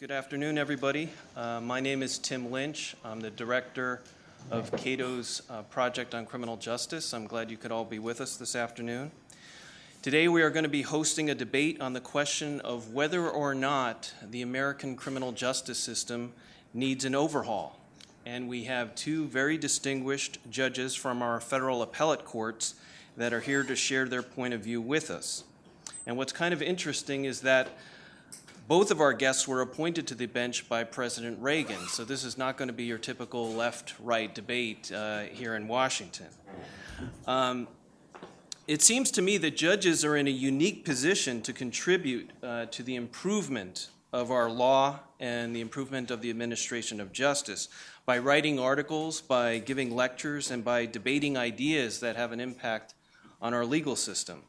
Good afternoon, everybody. Uh, my name is Tim Lynch. I'm the director of Cato's uh, Project on Criminal Justice. I'm glad you could all be with us this afternoon. Today, we are going to be hosting a debate on the question of whether or not the American criminal justice system needs an overhaul. And we have two very distinguished judges from our federal appellate courts that are here to share their point of view with us. And what's kind of interesting is that both of our guests were appointed to the bench by President Reagan, so this is not going to be your typical left right debate uh, here in Washington. Um, it seems to me that judges are in a unique position to contribute uh, to the improvement of our law and the improvement of the administration of justice by writing articles, by giving lectures, and by debating ideas that have an impact on our legal system.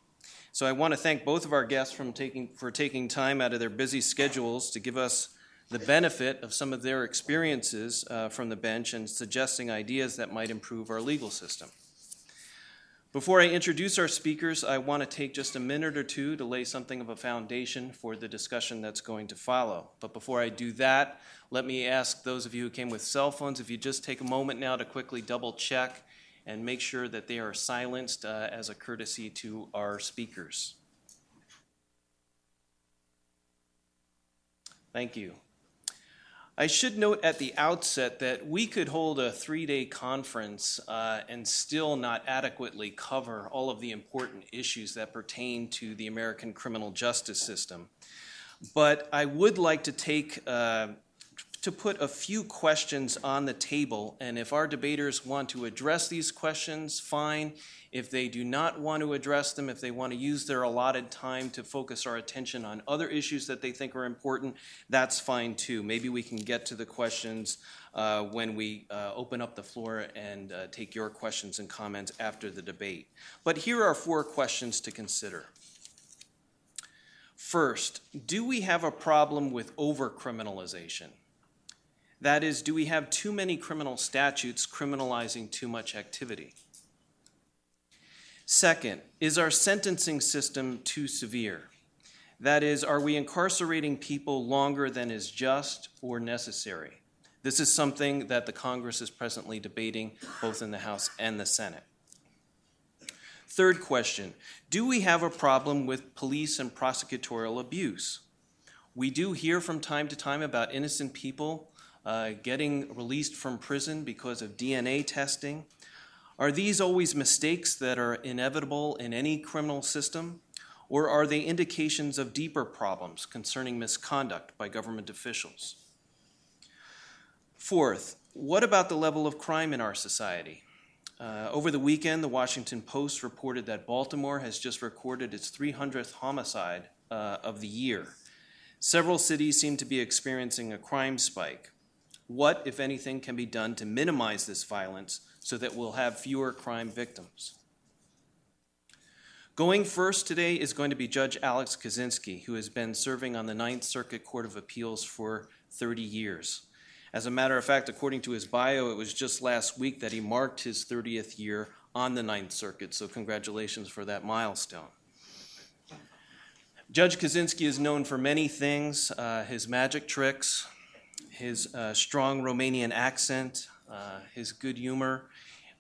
So I want to thank both of our guests taking, for taking time out of their busy schedules to give us the benefit of some of their experiences uh, from the bench and suggesting ideas that might improve our legal system. Before I introduce our speakers, I want to take just a minute or two to lay something of a foundation for the discussion that's going to follow. But before I do that, let me ask those of you who came with cell phones if you just take a moment now to quickly double check and make sure that they are silenced uh, as a courtesy to our speakers. Thank you. I should note at the outset that we could hold a three day conference uh, and still not adequately cover all of the important issues that pertain to the American criminal justice system. But I would like to take uh, to put a few questions on the table, and if our debaters want to address these questions, fine. If they do not want to address them, if they want to use their allotted time to focus our attention on other issues that they think are important, that's fine too. Maybe we can get to the questions uh, when we uh, open up the floor and uh, take your questions and comments after the debate. But here are four questions to consider. First, do we have a problem with overcriminalization? That is, do we have too many criminal statutes criminalizing too much activity? Second, is our sentencing system too severe? That is, are we incarcerating people longer than is just or necessary? This is something that the Congress is presently debating both in the House and the Senate. Third question Do we have a problem with police and prosecutorial abuse? We do hear from time to time about innocent people uh, getting released from prison because of DNA testing. Are these always mistakes that are inevitable in any criminal system? Or are they indications of deeper problems concerning misconduct by government officials? Fourth, what about the level of crime in our society? Uh, over the weekend, the Washington Post reported that Baltimore has just recorded its 300th homicide uh, of the year. Several cities seem to be experiencing a crime spike. What, if anything, can be done to minimize this violence so that we'll have fewer crime victims? Going first today is going to be Judge Alex Kozinski, who has been serving on the Ninth Circuit Court of Appeals for 30 years. As a matter of fact, according to his bio, it was just last week that he marked his 30th year on the Ninth Circuit, so congratulations for that milestone. Judge Kozinski is known for many things uh, his magic tricks, his uh, strong Romanian accent, uh, his good humor,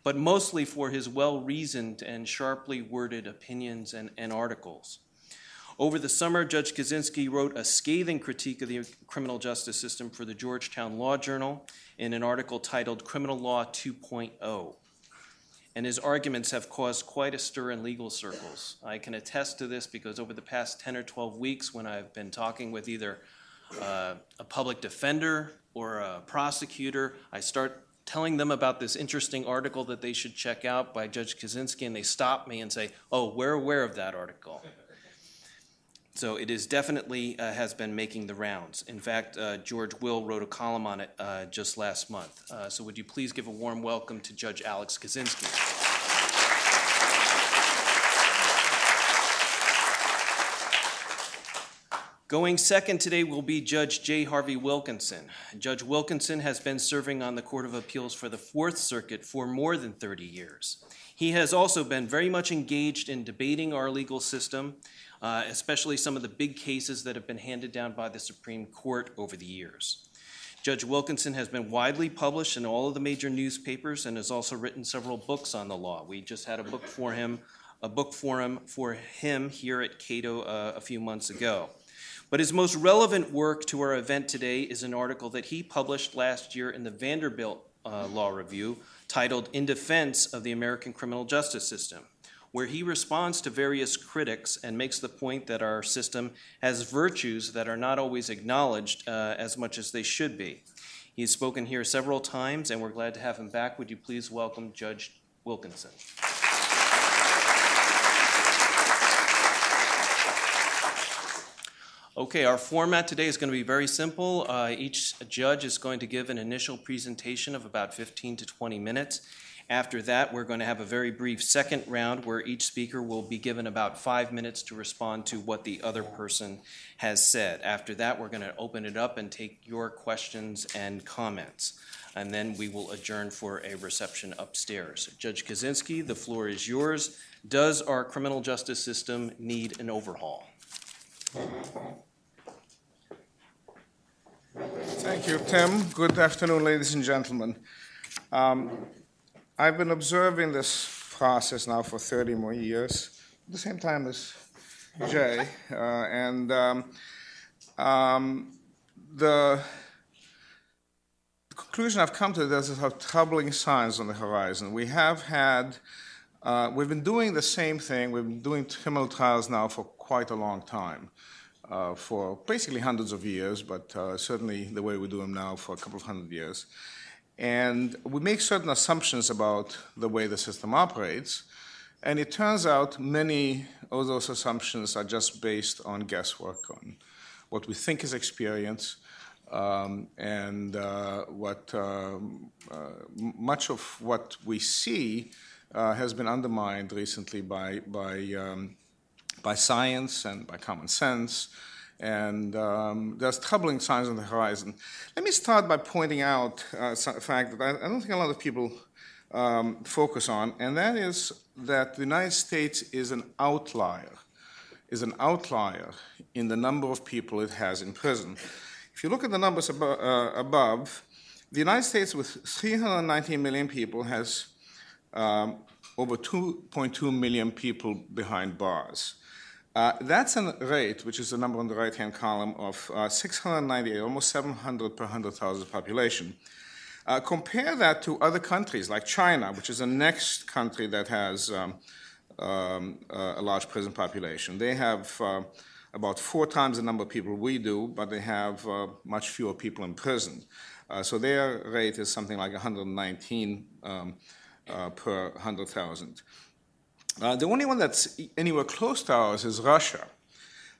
but mostly for his well reasoned and sharply worded opinions and, and articles. Over the summer, Judge Kozinski wrote a scathing critique of the criminal justice system for the Georgetown Law Journal in an article titled Criminal Law 2.0. And his arguments have caused quite a stir in legal circles. I can attest to this because over the past 10 or 12 weeks, when I've been talking with either uh, a public defender or a prosecutor, I start telling them about this interesting article that they should check out by Judge Kozinski, and they stop me and say, "Oh, we're aware of that article." So it is definitely uh, has been making the rounds. In fact, uh, George Will wrote a column on it uh, just last month. Uh, so would you please give a warm welcome to Judge Alex Kozinski? Going second today will be Judge J. Harvie Wilkinson. Judge Wilkinson has been serving on the Court of Appeals for the Fourth Circuit for more than 30 years. He has also been very much engaged in debating our legal system uh, especially some of the big cases that have been handed down by the Supreme Court over the years. Judge Wilkinson has been widely published in all of the major newspapers and has also written several books on the law. We just had a book for him, a book forum for him here at Cato uh, a few months ago. But his most relevant work to our event today is an article that he published last year in the Vanderbilt uh, Law Review titled In Defense of the American Criminal Justice System, where he responds to various critics and makes the point that our system has virtues that are not always acknowledged uh, as much as they should be. He's spoken here several times, and we're glad to have him back. Would you please welcome Judge Wilkinson? Okay, our format today is going to be very simple. Uh, each judge is going to give an initial presentation of about 15 to 20 minutes. After that, we're going to have a very brief second round where each speaker will be given about five minutes to respond to what the other person has said. After that, we're going to open it up and take your questions and comments. And then we will adjourn for a reception upstairs. Judge Kozinski, the floor is yours. Does our criminal justice system need an overhaul? Thank you, Tim. Good afternoon, ladies and gentlemen. Um, I've been observing this process now for 30 more years, the same time as Jay, uh, and um, um, the conclusion I've come to is there's troubling signs on the horizon. We have had, uh, we've been doing the same thing. We've been doing criminal trials now for quite a long time uh, for basically hundreds of years, but uh, certainly the way we do them now for a couple of hundred years. And we make certain assumptions about the way the system operates, and it turns out many of those assumptions are just based on guesswork, on what we think is experience, um, and uh, what um, uh, much of what we see uh, has been undermined recently by by um, by science and by common sense. And um, there's troubling signs on the horizon. Let me start by pointing out uh, a fact that I, I, don't think a lot of people um, focus on, and that is that the United States is an outlier, is an outlier in the number of people it has in prison. If you look at the numbers abo- uh, above, the United States, with 319 million people, has um, over 2.2 million people behind bars. Uh, that's a rate, which is the number on the right-hand column, of uh, 698, almost 700 per 100,000 population. Uh, compare that to other countries like China, which is the next country that has um, um, uh, a large prison population. They have uh, about four times the number of people we do, but they have much fewer people in prison. so their rate is something like 119 um, per 100,000. Uh, the only one that's anywhere close to ours is Russia.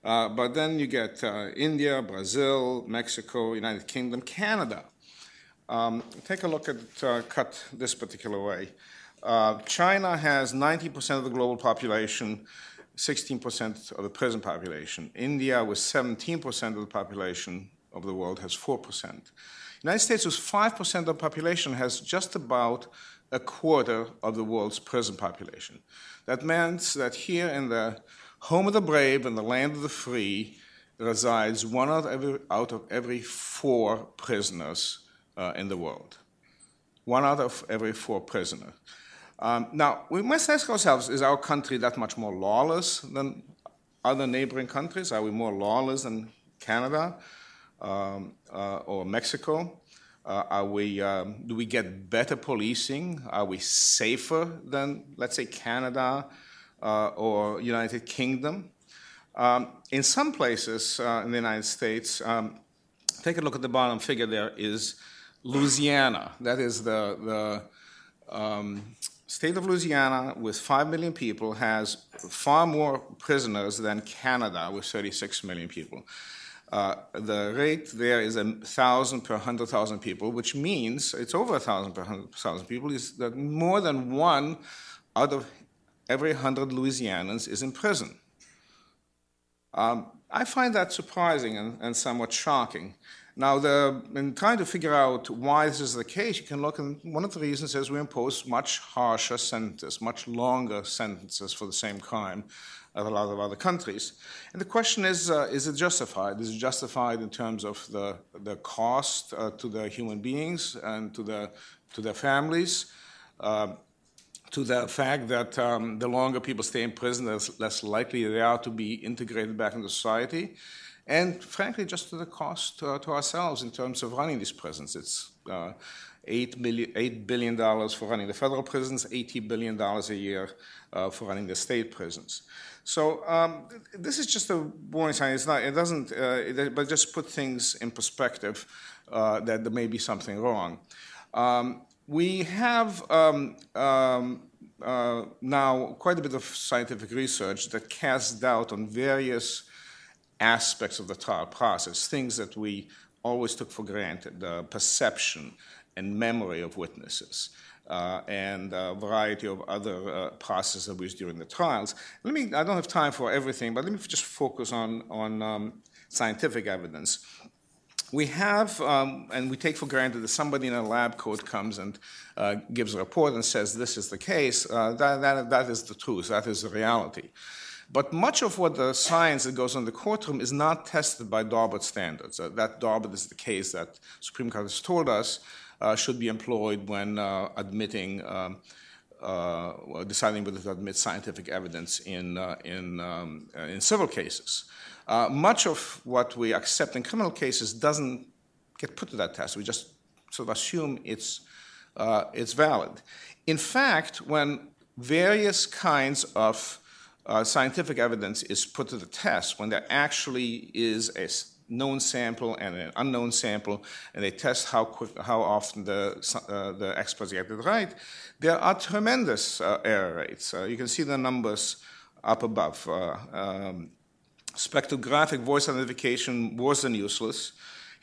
Uh, but then you get uh, India, Brazil, Mexico, United Kingdom, Canada. Um, take a look at uh, cut this particular way. Uh, China has 90% of the global population, 16% of the prison population. India, with 17% of the population of the world, has 4%. United States, with 5% of the population, has just about a quarter of the world's prison population. That means that here in the home of the brave and the land of the free resides one out of every, out of every four prisoners uh, in the world. One out of every four prisoners. Um, now, we must ask ourselves is our country that much more lawless than other neighboring countries? Are we more lawless than Canada um, uh, or Mexico? Uh, are we, um, do we get better policing? Are we safer than, let's say, Canada uh, or United Kingdom? Um, in some places uh, in the United States, um, take a look at the bottom figure there is Louisiana. That is the, the um, state of Louisiana with 5 million people has far more prisoners than Canada with 36 million people. Uh, the rate there is a thousand per hundred thousand people, which means it's over a thousand per hundred thousand people. Is that more than one out of every hundred Louisianans is in prison? Um, I find that surprising and, and somewhat shocking. Now, the, in trying to figure out why this is the case, you can look, and one of the reasons is we impose much harsher sentences, much longer sentences for the same crime at a lot of other countries. And the question is, uh, is it justified? Is it justified in terms of the, the cost uh, to the human beings and to, the, to their families? Uh, to the fact that um, the longer people stay in prison, the less likely they are to be integrated back into society and frankly, just to the cost uh, to ourselves in terms of running these prisons. It's uh, $8, million, $8 billion for running the federal prisons, $80 billion a year uh, for running the state prisons. So um, this is just a warning sign. It's not, it doesn't, uh, it, but just put things in perspective uh, that there may be something wrong. Um, we have um, um uh, now quite a bit of scientific research that casts doubt on various aspects of the trial process, things that we always took for granted, the perception and memory of witnesses. Uh, and a variety of other uh, processes that we use during the trials. Let me, I don't have time for everything, but let me just focus on, on um, scientific evidence. We have, um, and we take for granted that somebody in a lab coat comes and uh, gives a report and says this is the case. Uh, that, that, that is the truth, that is the reality. But much of what the science that goes on in the courtroom is not tested by Daubert standards. Uh, that Daubert is the case that Supreme Court has told us should be employed when uh, admitting, um, uh, deciding whether to admit scientific evidence in, uh, in, um, uh, in civil cases. much of what we accept in criminal cases doesn't get put to that test. We just sort of assume it's, it's valid. In fact, when various kinds of uh, scientific evidence is put to the test when there actually is a known sample and an unknown sample, and they test how quick, how often the uh, the experts get it right. There are tremendous uh, error rates. Uh, you can see the numbers up above. Uh, um, spectrographic voice identification worse than useless.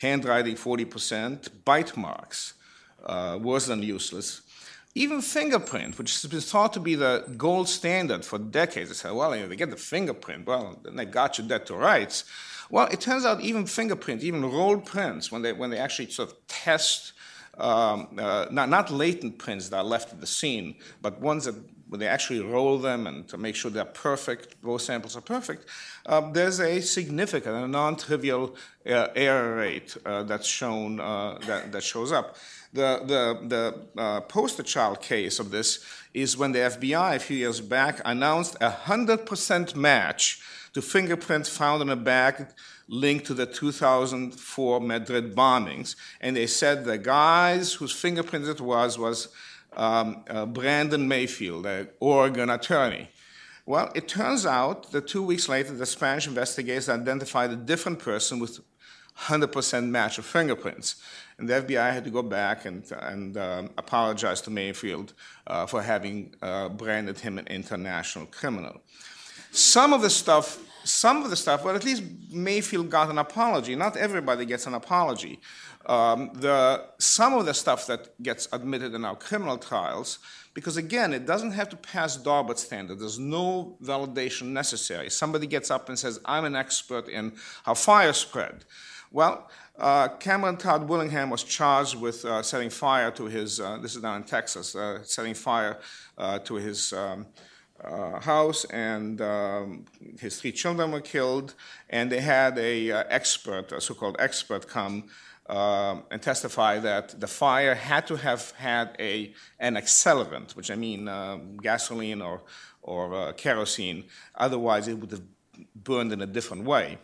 Handwriting 40%. Bite marks uh, worse than useless. Even fingerprint, which has been thought to be the gold standard for decades, they said, well, you know, they get the fingerprint, well, then they got you dead to rights. Well, it turns out even fingerprints, even rolled prints, when they, when they actually sort of test, um, uh, not, not latent prints that are left at the scene, but ones that when they actually roll them and to make sure they're perfect, both samples are perfect, um, there's a significant and non-trivial uh, error rate uh, that's shown uh, that, that shows up. The, the, the uh, poster child case of this is when the FBI a few years back announced a 100% match to fingerprints found in a bag linked to the 2004 Madrid bombings. And they said the guys whose fingerprints it was was um, uh, Brandon Mayfield, an Oregon attorney. Well, it turns out that two weeks later, the Spanish investigators identified a different person with 100% match of fingerprints. And the FBI had to go back and, and um, apologize to Mayfield uh, for having uh, branded him an international criminal. Some of the stuff, some of the stuff, well, at least Mayfield got an apology. Not everybody gets an apology. Um, the, some of the stuff that gets admitted in our criminal trials, because again, it doesn't have to pass Daubert standard. There's no validation necessary. Somebody gets up and says, I'm an expert in how fire spread. Well, uh, Cameron Todd Willingham was charged with uh, setting fire to his, uh, this is down in Texas, uh, setting fire uh, to his um, uh, house, and um, his three children were killed. And they had a expert, a so-called expert, come and testify that the fire had to have had a an accelerant, which I mean um, gasoline or or kerosene. Otherwise, it would have burned in a different way.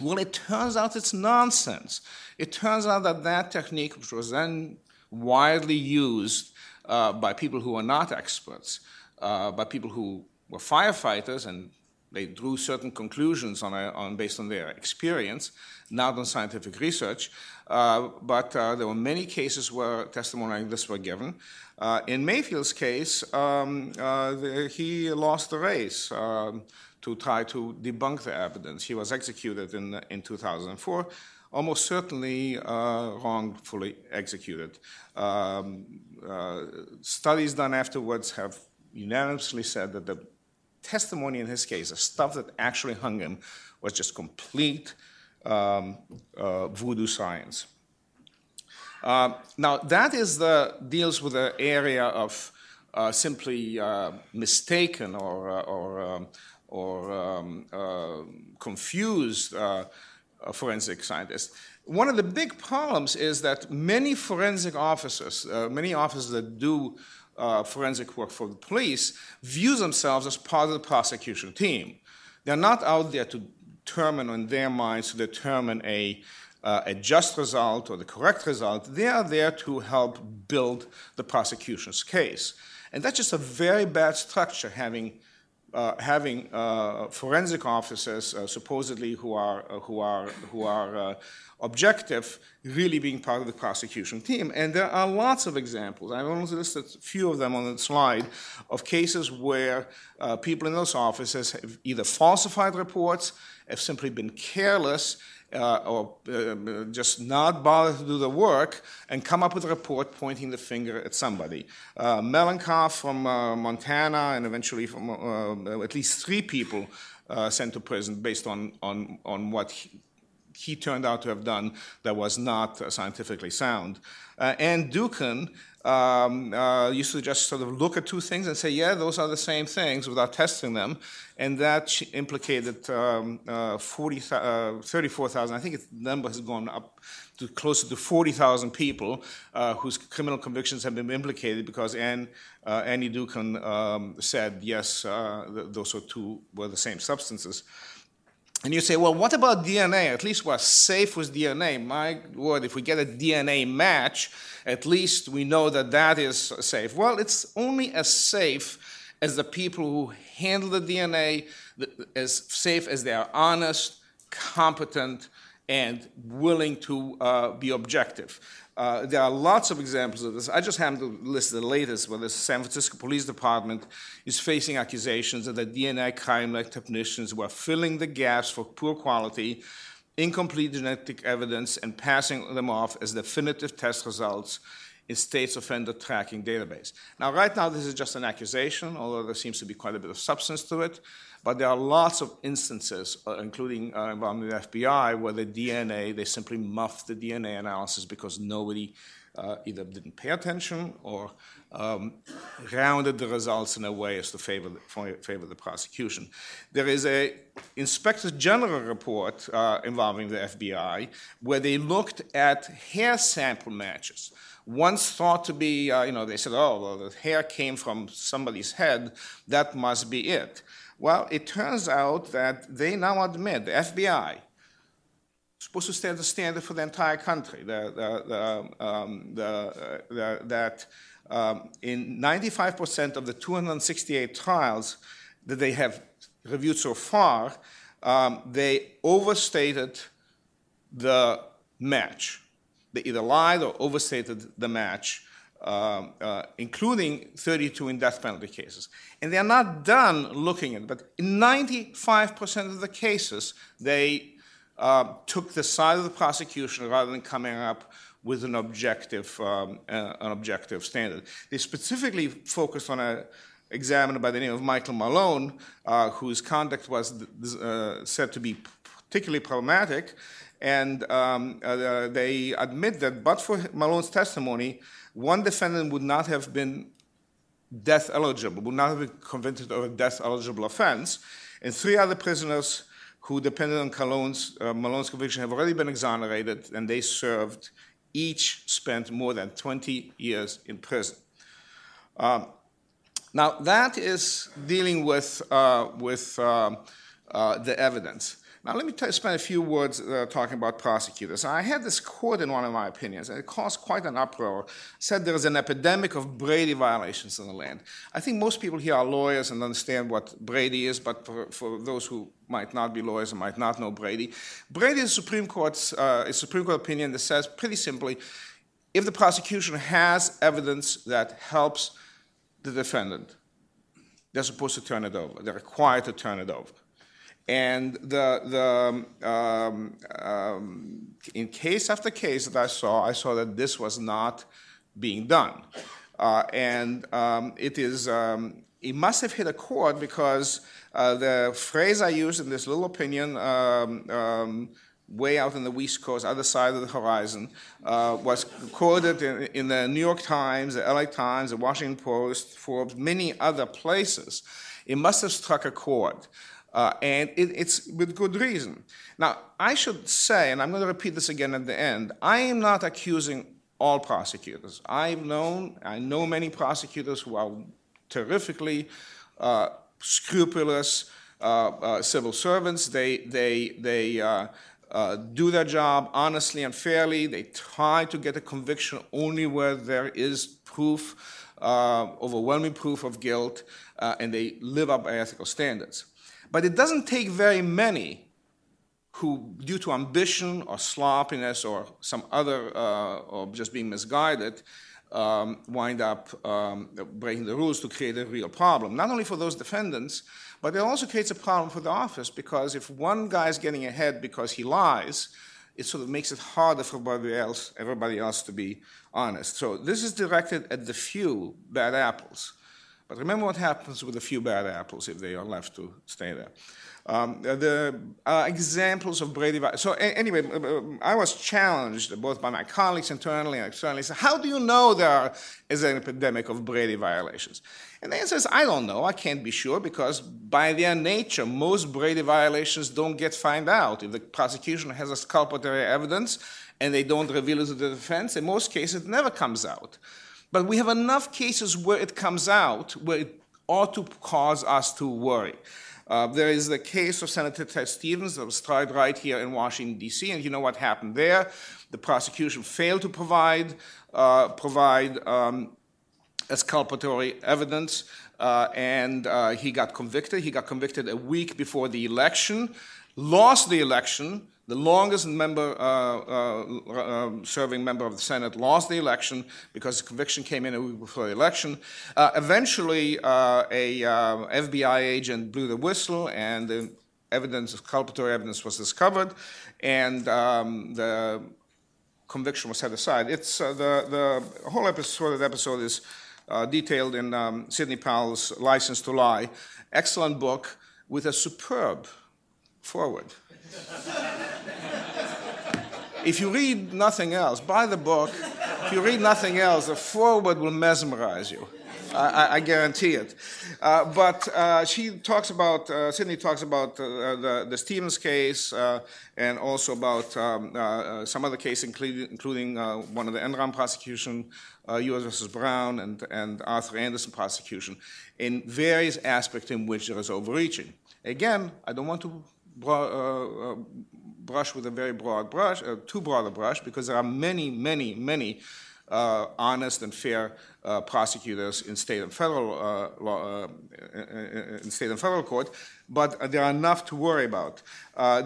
Well, it turns out it's nonsense. It turns out that that technique, which was then widely used uh, by people who were not experts, uh, by people who were firefighters and they drew certain conclusions on, a, on based on their experience, not on scientific research. Uh, but uh, there were many cases where testimony like this were given. Uh, in Mayfield's case, um, uh, the, he lost the race. Um, to try to debunk the evidence. He was executed in, in 2004, almost certainly uh, wrongfully executed. Um, uh, studies done afterwards have unanimously said that the testimony in his case, the stuff that actually hung him, was just complete um, uh, voodoo science. Uh, now that is the deals with the area of uh, simply uh, mistaken or uh, or um, or um, uh, confused forensic scientists. One of the big problems is that many forensic officers, many officers that do forensic work for the police, view themselves as part of the prosecution team. They're not out there to determine in their minds to determine a uh, a just result or the correct result, they are there to help build the prosecution's case. And that's just a very bad structure, having, uh, having uh, forensic officers uh, supposedly who are, uh, who are, who are uh, objective really being part of the prosecution team. And there are lots of examples. I've only listed a few of them on the slide of cases where people in those offices have either falsified reports, have simply been careless, uh, or uh, just not bother to do the work and come up with a report pointing the finger at somebody. Uh, from uh, Montana and eventually from uh, at least three people uh, sent to prison based on, on, on what he, he, turned out to have done that was not scientifically sound. and Dookhan um, uh, used to just sort of look at two things and say, yeah, those are the same things without testing them. And that implicated um, uh, 40, uh, 34,000. I think the number has gone up to closer to 40,000 people uh, whose criminal convictions have been implicated because Anne, uh, Annie Dookhan um, said, yes, uh, th- those were two were the same substances. And you say, well, what about DNA? At least we're safe with DNA. My word, if we get a DNA match, at least we know that that is safe. Well, it's only as safe as the people who handle the DNA, as safe as they are honest, competent, and willing to uh, be objective. Uh, there are lots of examples of this. I just happen to list the latest, where the San Francisco Police Department is facing accusations that the DNA crime lab technicians were filling the gaps for poor quality, incomplete genetic evidence, and passing them off as definitive test results in state's offender tracking database. Now, right now, this is just an accusation, although there seems to be quite a bit of substance to it. But there are lots of instances, uh, including uh, involving the FBI, where the DNA, they simply muffed the DNA analysis because nobody uh, either didn't pay attention or um, rounded the results in a way as to favor the, favor the prosecution. There is a Inspector General report uh, involving the FBI where they looked at hair sample matches once thought to be, uh, you know, they said, oh, well, the hair came from somebody's head, that must be it. Well, it turns out that they now admit, the FBI, supposed to set the standard for the entire country, the, the, the, um, the, that um, in 95% of the 268 trials that they have reviewed so far, um, they overstated the match. They either lied or overstated the match um, uh, including 32 in death penalty cases. And they are not done looking at it, but in 95% of the cases, they uh, took the side of the prosecution rather than coming up with an objective, um, uh, an objective standard. They specifically focused on a examiner by the name of Michael Malone, uh, whose conduct was uh, said to be particularly problematic, and um, uh, they admit that but for Malone's testimony, one defendant would not have been death eligible, would not have been convicted of a death eligible offense, and three other prisoners who depended on Malone's, uh, Malone's conviction have already been exonerated, and they served, each spent more than 20 years in prison. Um, now, that is dealing with, uh, with uh, uh the evidence. Now, let me t- spend a few words uh, talking about prosecutors. I had this quote in one of my opinions, and it caused quite an uproar. Said there is an epidemic of Brady violations in the land. I think most people here are lawyers and understand what Brady is, but for, for those who might not be lawyers and might not know Brady, Brady is Supreme Court's uh, a Supreme Court opinion that says pretty simply, if the prosecution has evidence that helps the defendant, they're supposed to turn it over. They're required to turn it over. And the, the, um, um, in case after case that I saw, I saw that this was not being done. Uh, and um, it is, um, it must have hit a chord because uh, the phrase I used in this little opinion, um, um, way out on the West Coast, other side of the horizon, uh, was quoted in, in, the New York Times, the LA Times, the Washington Post, Forbes, many other places. It must have struck a chord. Uh, and it, it's with good reason. Now, I should say, and I'm going to repeat this again at the end, I am not accusing all prosecutors. I've known, I know many prosecutors who are terrifically uh, scrupulous uh, uh civil servants. They, they, they uh, uh, do their job honestly and fairly. They try to get a conviction only where there is proof, overwhelming proof of guilt, and they live up by ethical standards. But it doesn't take very many who, due to ambition or sloppiness or some other, uh, or just being misguided, um, wind up um, breaking the rules to create a real problem. Not only for those defendants, but it also creates a problem for the office because if one guy is getting ahead because he lies, it sort of makes it harder for everybody else, everybody else to be honest. So this is directed at the few bad apples. But remember what happens with a few bad apples if they are left to stay there. Um, the uh, examples of Brady violations. So anyway, uh, uh, I was challenged both by my colleagues internally and externally. So how do you know there is an epidemic of Brady violations? And the answer is I don't know. I can't be sure because by their nature, most Brady violations don't get found out. If the prosecution has a exculpatory evidence and they don't reveal it to the defense, in most cases it never comes out. But we have enough cases where it comes out where it ought to cause us to worry. Uh, there is the case of Senator Ted Stevens that was tried right here in Washington, D.C., and you know what happened there. The prosecution failed to provide, uh, provide um, exculpatory evidence, uh, and uh, he got convicted. He got convicted a week before the election, lost the election, the longest member, uh, uh, uh, serving member of the Senate, lost the election because the conviction came in a week before the election. Uh, eventually, uh, a uh, FBI agent blew the whistle, and the evidence, exculpatory evidence, was discovered, and um, the conviction was set aside. It's the the whole episode. Episode is detailed in um, Sidney Powell's *License to Lie*, excellent book with a superb foreword if you read nothing else, buy the book. If you read nothing else, the foreword will mesmerize you. I, I guarantee it. Uh, but uh, she talks about, uh, Sidney talks about uh, the, the, Stevens case uh, and also about um, uh, some other case, including, including one of the Enron prosecution, U.S. versus Brown, and, and Arthur Andersen prosecution, in various aspects in which there is overreaching. Again, I don't want to uh, uh, brush with a very broad brush, uh, too broad a brush, because there are many, many, many uh, honest and fair uh, prosecutors in state and federal uh, law, in state and federal court, but there are enough to worry about.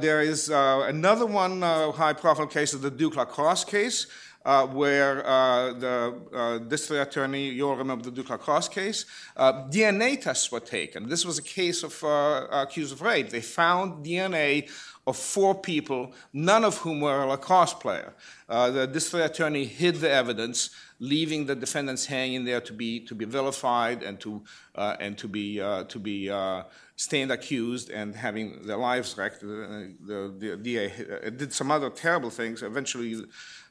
there is another one high-profile case the Duke lacrosse case, uh, where uh, the uh, district attorney, you'll remember the Duke lacrosse case, uh, DNA tests were taken. This was a case of accused of rape. They found DNA of four people, none of whom were a lacrosse player. Uh, the district attorney hid the evidence, leaving the defendants hanging there to be to be vilified and to and to be to be stand accused and having their lives wrecked. The, the, the DA did some other terrible things. Eventually,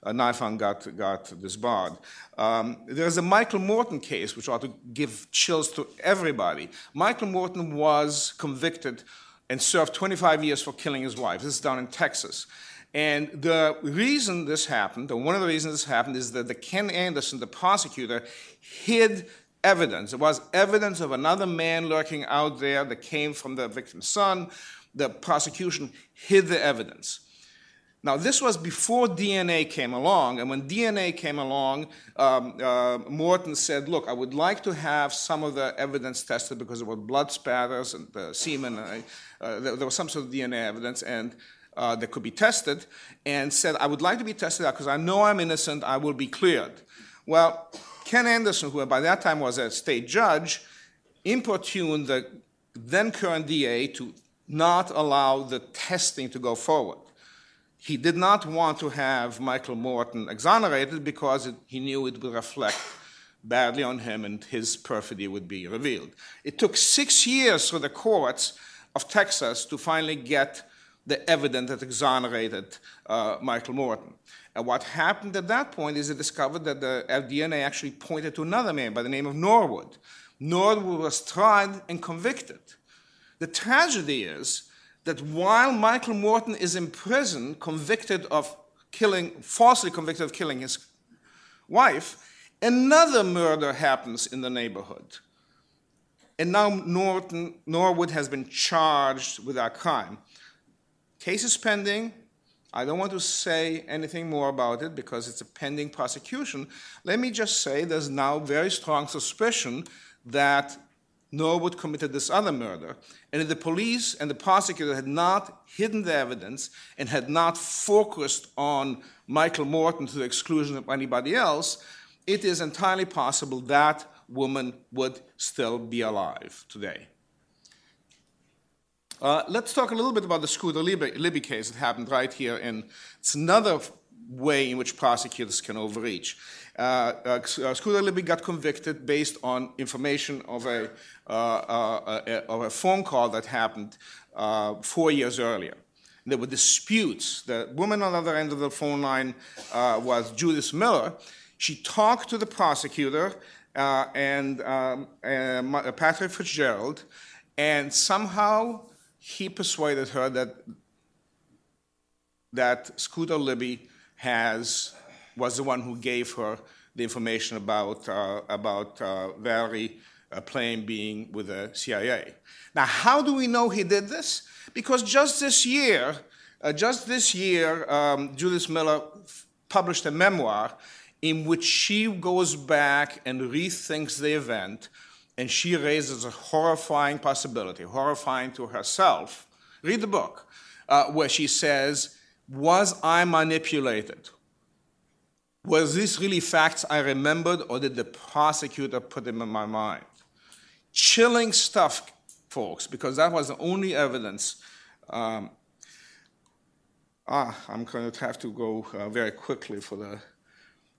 uh, got, got disbarred. Um, there's a Michael Morton case, which ought to give chills to everybody. Michael Morton was convicted and served 25 years for killing his wife. This is down in Texas. And the reason this happened, or one of the reasons this happened, is that the Ken Anderson, the prosecutor, hid evidence. There was evidence of another man lurking out there that came from the victim's son. The prosecution hid the evidence. Now, this was before DNA came along, and when DNA came along, um, uh, Morton said, Look, I would like to have some of the evidence tested because there were blood spatters and uh, semen, and uh, there, there, was some sort of DNA evidence, and uh, that could be tested, and said, I would like to be tested out because I know I'm innocent, I will be cleared. Well, Ken Anderson, who by that time was a state judge, importuned the then current DA to not allow the testing to go forward. He did not want to have Michael Morton exonerated because it, he knew it would reflect badly on him and his perfidy would be revealed. It took six years for the courts of Texas to finally get the evidence that exonerated uh, Michael Morton. And what happened at that point is they discovered that the DNA actually pointed to another man by the name of Norwood. Norwood was tried and convicted. The tragedy is that while Michael Morton is in prison, convicted of killing, falsely convicted of killing his wife, another murder happens in the neighborhood. And now Norton, Norwood has been charged with that crime. Case is pending. I don't want to say anything more about it because it's a pending prosecution. Let me just say there's now very strong suspicion that Norwood committed this other murder. And if the police and the prosecutor had not hidden the evidence and had not focused on Michael Morton to the exclusion of anybody else, it is entirely possible that woman would still be alive today. Uh, let's talk a little bit about the Scooter Libby, Libby case that happened right here. And it's another way in which prosecutors can overreach. Uh, uh, uh Scooter Libby got convicted based on information of a, of a phone call that happened four years earlier. There were disputes. The woman on the other end of the phone line was Judith Miller. She talked to the prosecutor and um, Patrick Fitzgerald, and somehow he persuaded her that that Scooter Libby has was the one who gave her the information about uh, about uh, Valerie uh, being with the CIA. Now, how do we know he did this? Because just this year, uh, just this year, um, Judith Miller published a memoir in which she goes back and rethinks the event and she raises a horrifying possibility, horrifying to herself. Read the book, uh, where she says, Was I manipulated? Was this really facts I remembered, or did the prosecutor put them in my mind? Chilling stuff, folks, because that was the only evidence. Um, ah, I'm going to have to go uh, very quickly for the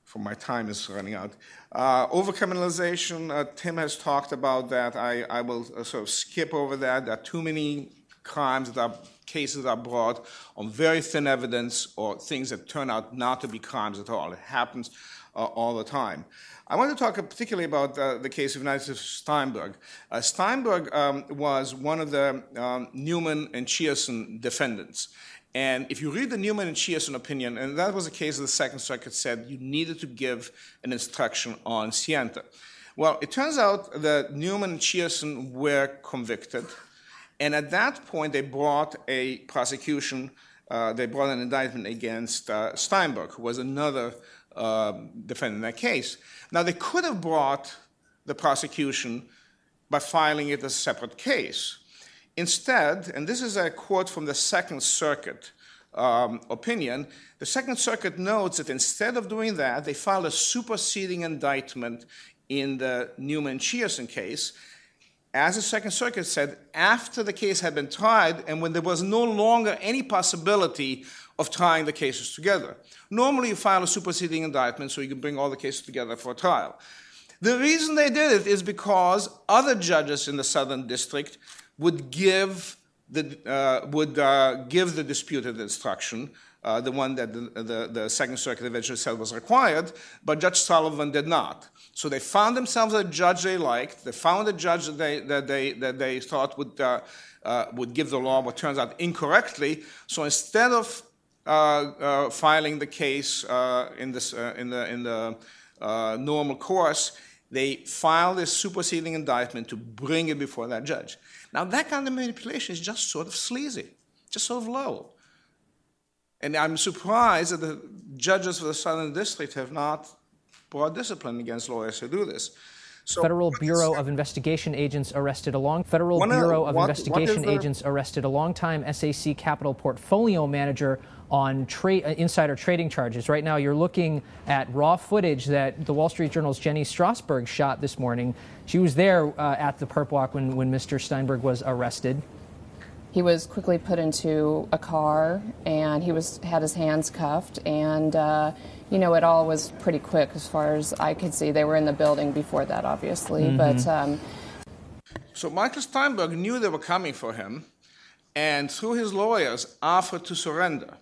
for my time is running out. Uh, overcriminalization, uh, Tim has talked about that. I, I will uh, sort of skip over that. There are too many crimes that are cases are brought on very thin evidence or things that turn out not to be crimes at all. It happens uh, all the time. I want to talk particularly about uh, the case of United Steinberg. Uh, Steinberg um, was one of the um, Newman and Chiasson defendants. And if you read the Newman and Chiasson opinion, and that was a case of the Second Circuit said you needed to give an instruction on scienter. Well, it turns out that Newman and Chiasson were convicted, and at that point they brought a prosecution, uh, they brought an indictment against uh, Steinberg, who was another uh, defendant in that case. Now, they could have brought the prosecution by filing it as a separate case. Instead, and this is a quote from the Second Circuit um, opinion, the Second Circuit notes that instead of doing that, they filed a superseding indictment in the Newman Chiasson case. As the Second Circuit said, after the case had been tried and when there was no longer any possibility of trying the cases together. Normally, you file a superseding indictment so you can bring all the cases together for a trial. The reason they did it is because other judges in the Southern District would give the, uh, would, uh, give the disputed instruction, uh, the one that the, the, the, Second Circuit eventually said was required, but Judge Sullivan did not. So they found themselves a judge they liked. They found a judge that they, that they, that they thought would, uh, uh, would give the law what turns out incorrectly. So instead of uh, filing the case in, this, in the, in the normal course, they filed a superseding indictment to bring it before that judge. Now, that kind of manipulation is just sort of sleazy, just sort of low. And I'm surprised that the judges of the Southern District have not brought discipline against lawyers who do this. So Federal Bureau of Investigation agents arrested a long Federal Bureau of what, Investigation what agents arrested a longtime SAC Capital portfolio manager on tra- uh, insider trading charges. Right now, you're looking at raw footage that the Wall Street Journal's Jenny Strasburg shot this morning. She was there uh, at the perp walk when, when Mr. Steinberg was arrested. He was quickly put into a car, and he was had his hands cuffed, and uh, you know it all was pretty quick as far as I could see. They were in the building before that, obviously, mm-hmm. but. Um, so Michael Steinberg knew they were coming for him, and through his lawyers offered to surrender,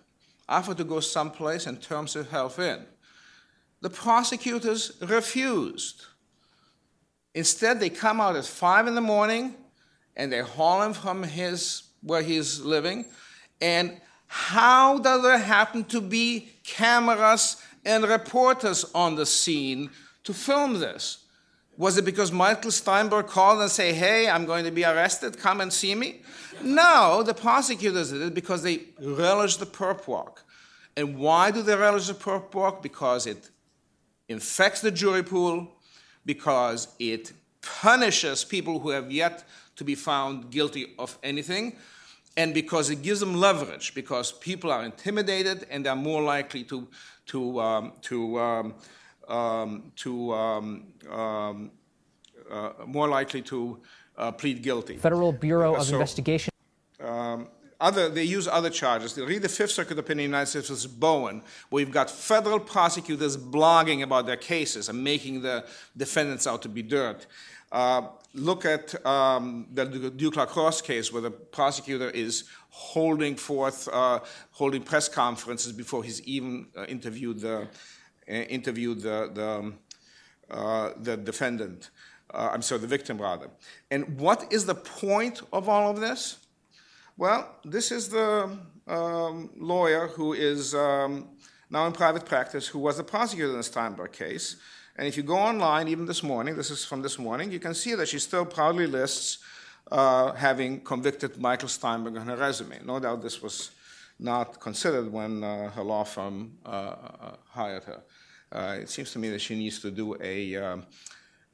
offered to go someplace and turn himself in. The prosecutors refused. Instead, they come out at five in the morning and they haul him from his where he's living. And how does there happen to be cameras and reporters on the scene to film this? Was it because Michael Steinberg called and say, "Hey, I'm going to be arrested. Come and see me"? No, the prosecutors did it because they relish the perp walk. And why do they relish the perp walk? Because it infects the jury pool, because it punishes people who have yet to be found guilty of anything, and because it gives them leverage, because people are intimidated and they're more likely to, to, um, to, um, um, to um, um, uh, more likely to uh, plead guilty. Federal Bureau of So- Investigation. um, other, they use other charges. They read the Fifth Circuit opinion in the United States versus Bowen, where you've got federal prosecutors blogging about their cases and making the defendants out to be dirt. Uh, look at um, the Duke case, where the prosecutor is holding forth, uh, holding press conferences before he's even uh, interviewed the uh, interviewed the the, um, uh, the defendant. Uh, I'm sorry, the victim rather. And what is the point of all of this? Well, this is the um, lawyer who is um, now in private practice, who was the prosecutor in the Steinberg case. And if you go online, even this morning, this is from this morning, you can see that she still proudly lists uh, having convicted Michael Steinberg on her resume. No doubt this was not considered when uh, her law firm uh, uh, hired her. Uh, it seems to me that she needs to do a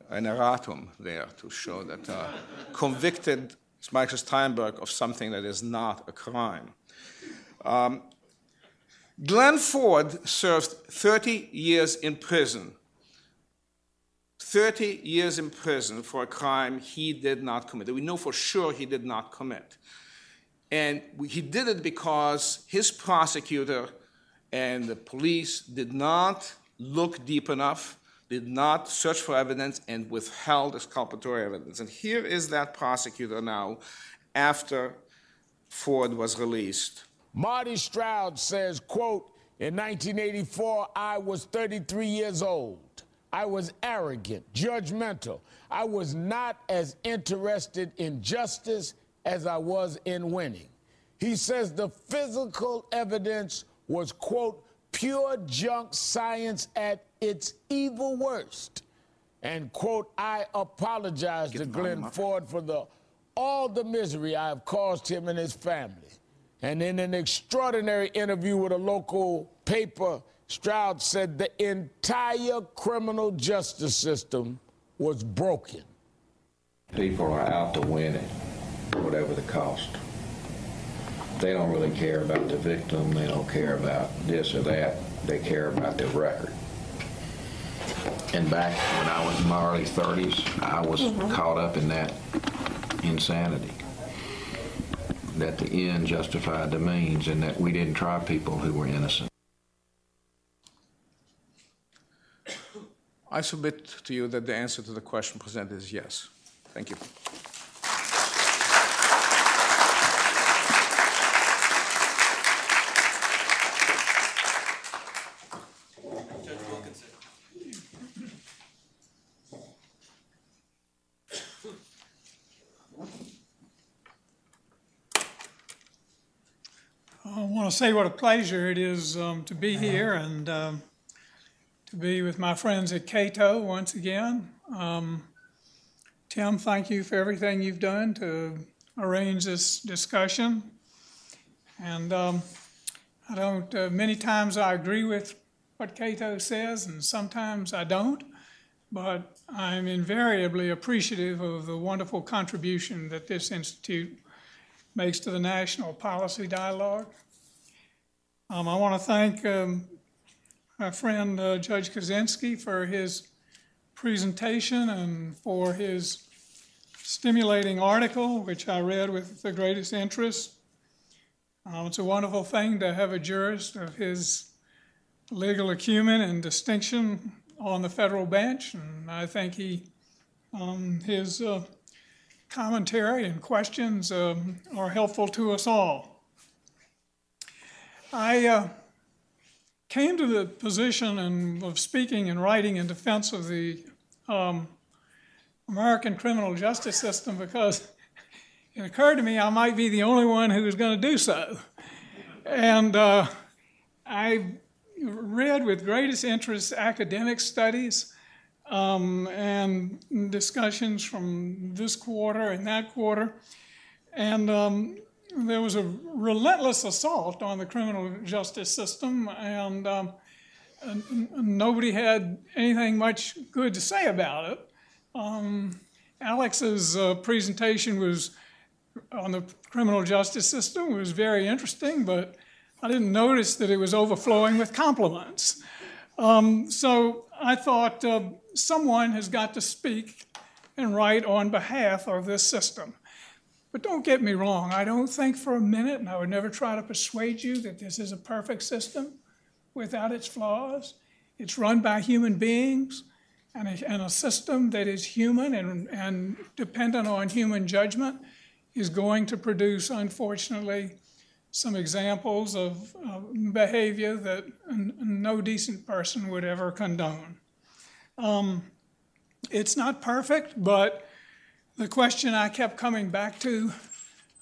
an erratum there to show that uh, convicted Michael Steinberg of something that is not a crime. Um, Glenn Ford served 30 years in prison. 30 years in prison for a crime he did not commit. We know for sure he did not commit. And he did it because his prosecutor and the police did not look deep enough, did not search for evidence, and withheld exculpatory evidence. And here is that prosecutor now after Ford was released. Marty Stroud says, quote, in 1984, I was 33 years old. I was arrogant, judgmental. I was not as interested in justice as I was in winning. He says the physical evidence was, quote, pure junk science at its evil worst. And, quote, I apologize to Glenn Ford for the, all the misery I have caused him and his family. And in an extraordinary interview with a local paper, Stroud said the entire criminal justice system was broken. People are out to win it, whatever the cost. They don't really care about the victim. They don't care about this or that. They care about their record. And back when I was in my early 30s, I was mm-hmm. caught up in that insanity. That the end justified the means and that we didn't try people who were innocent. I submit to you that the answer to the question presented is yes. Thank you. Judge Wilkinson. I want to say what a pleasure it is um, to be here and um, to be with my friends at Cato once again. Um, Tim, thank you for everything you've done to arrange this discussion. And um, I don't, uh, many times I agree with what Cato says, and sometimes I don't. But I'm invariably appreciative of the wonderful contribution that this institute makes to the national policy dialogue. Um, I want to thank um, my friend uh, Judge Kozinski for his presentation and for his stimulating article, which I read with the greatest interest. Um, it's a wonderful thing to have a jurist of his legal acumen and distinction on the federal bench, and I think he, um, his uh, commentary and questions um, are helpful to us all. I uh, came to the position and of speaking and writing in defense of the um, American criminal justice system because it occurred to me I might be the only one who was going to do so. And uh, I read with greatest interest academic studies um, and discussions from this quarter and that quarter. And um, there was a relentless assault on the criminal justice system, and, um, and nobody had anything much good to say about it. Um, Alex's uh, presentation was on the criminal justice system was very interesting, but I didn't notice that it was overflowing with compliments. Um, so I thought uh, someone has got to speak and write on behalf of this system. But don't get me wrong, I don't think for a minute, and I would never try to persuade you that this is a perfect system without its flaws. It's run by human beings and a, and a system that is human and, and dependent on human judgment is going to produce, unfortunately, some examples of behavior that no decent person would ever condone. Um, it's not perfect, but the question I kept coming back to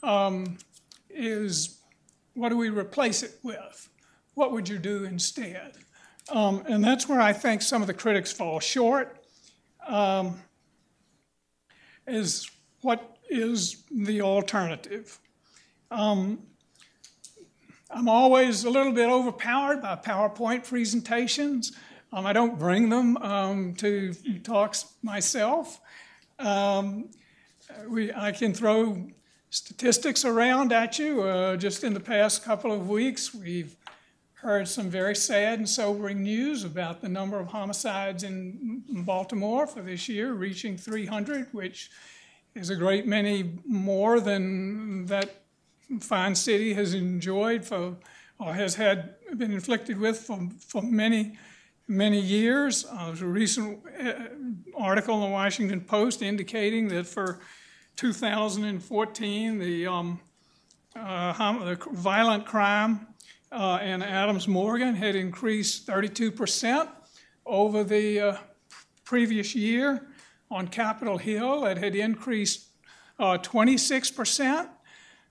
um, is what do we replace it with? What would you do instead? Um, and that's where I think some of the critics fall short. Um, is what is the alternative? Um, I'm always a little bit overpowered by PowerPoint presentations. Um, I don't bring them um, to talks myself. Um, we, I can throw statistics around at you. Uh, just in the past couple of weeks, we've heard some very sad and sobering news about the number of homicides in Baltimore for this year, reaching 300, which is a great many more than that fine city has enjoyed for, or has had been inflicted with for, for many, many years. Uh, there's a recent uh, article in the Washington Post indicating that for 2014, the, um, uh, the violent crime uh, in Adams Morgan had increased 32% over the uh, previous year. On Capitol Hill, it had increased 26%. Uh,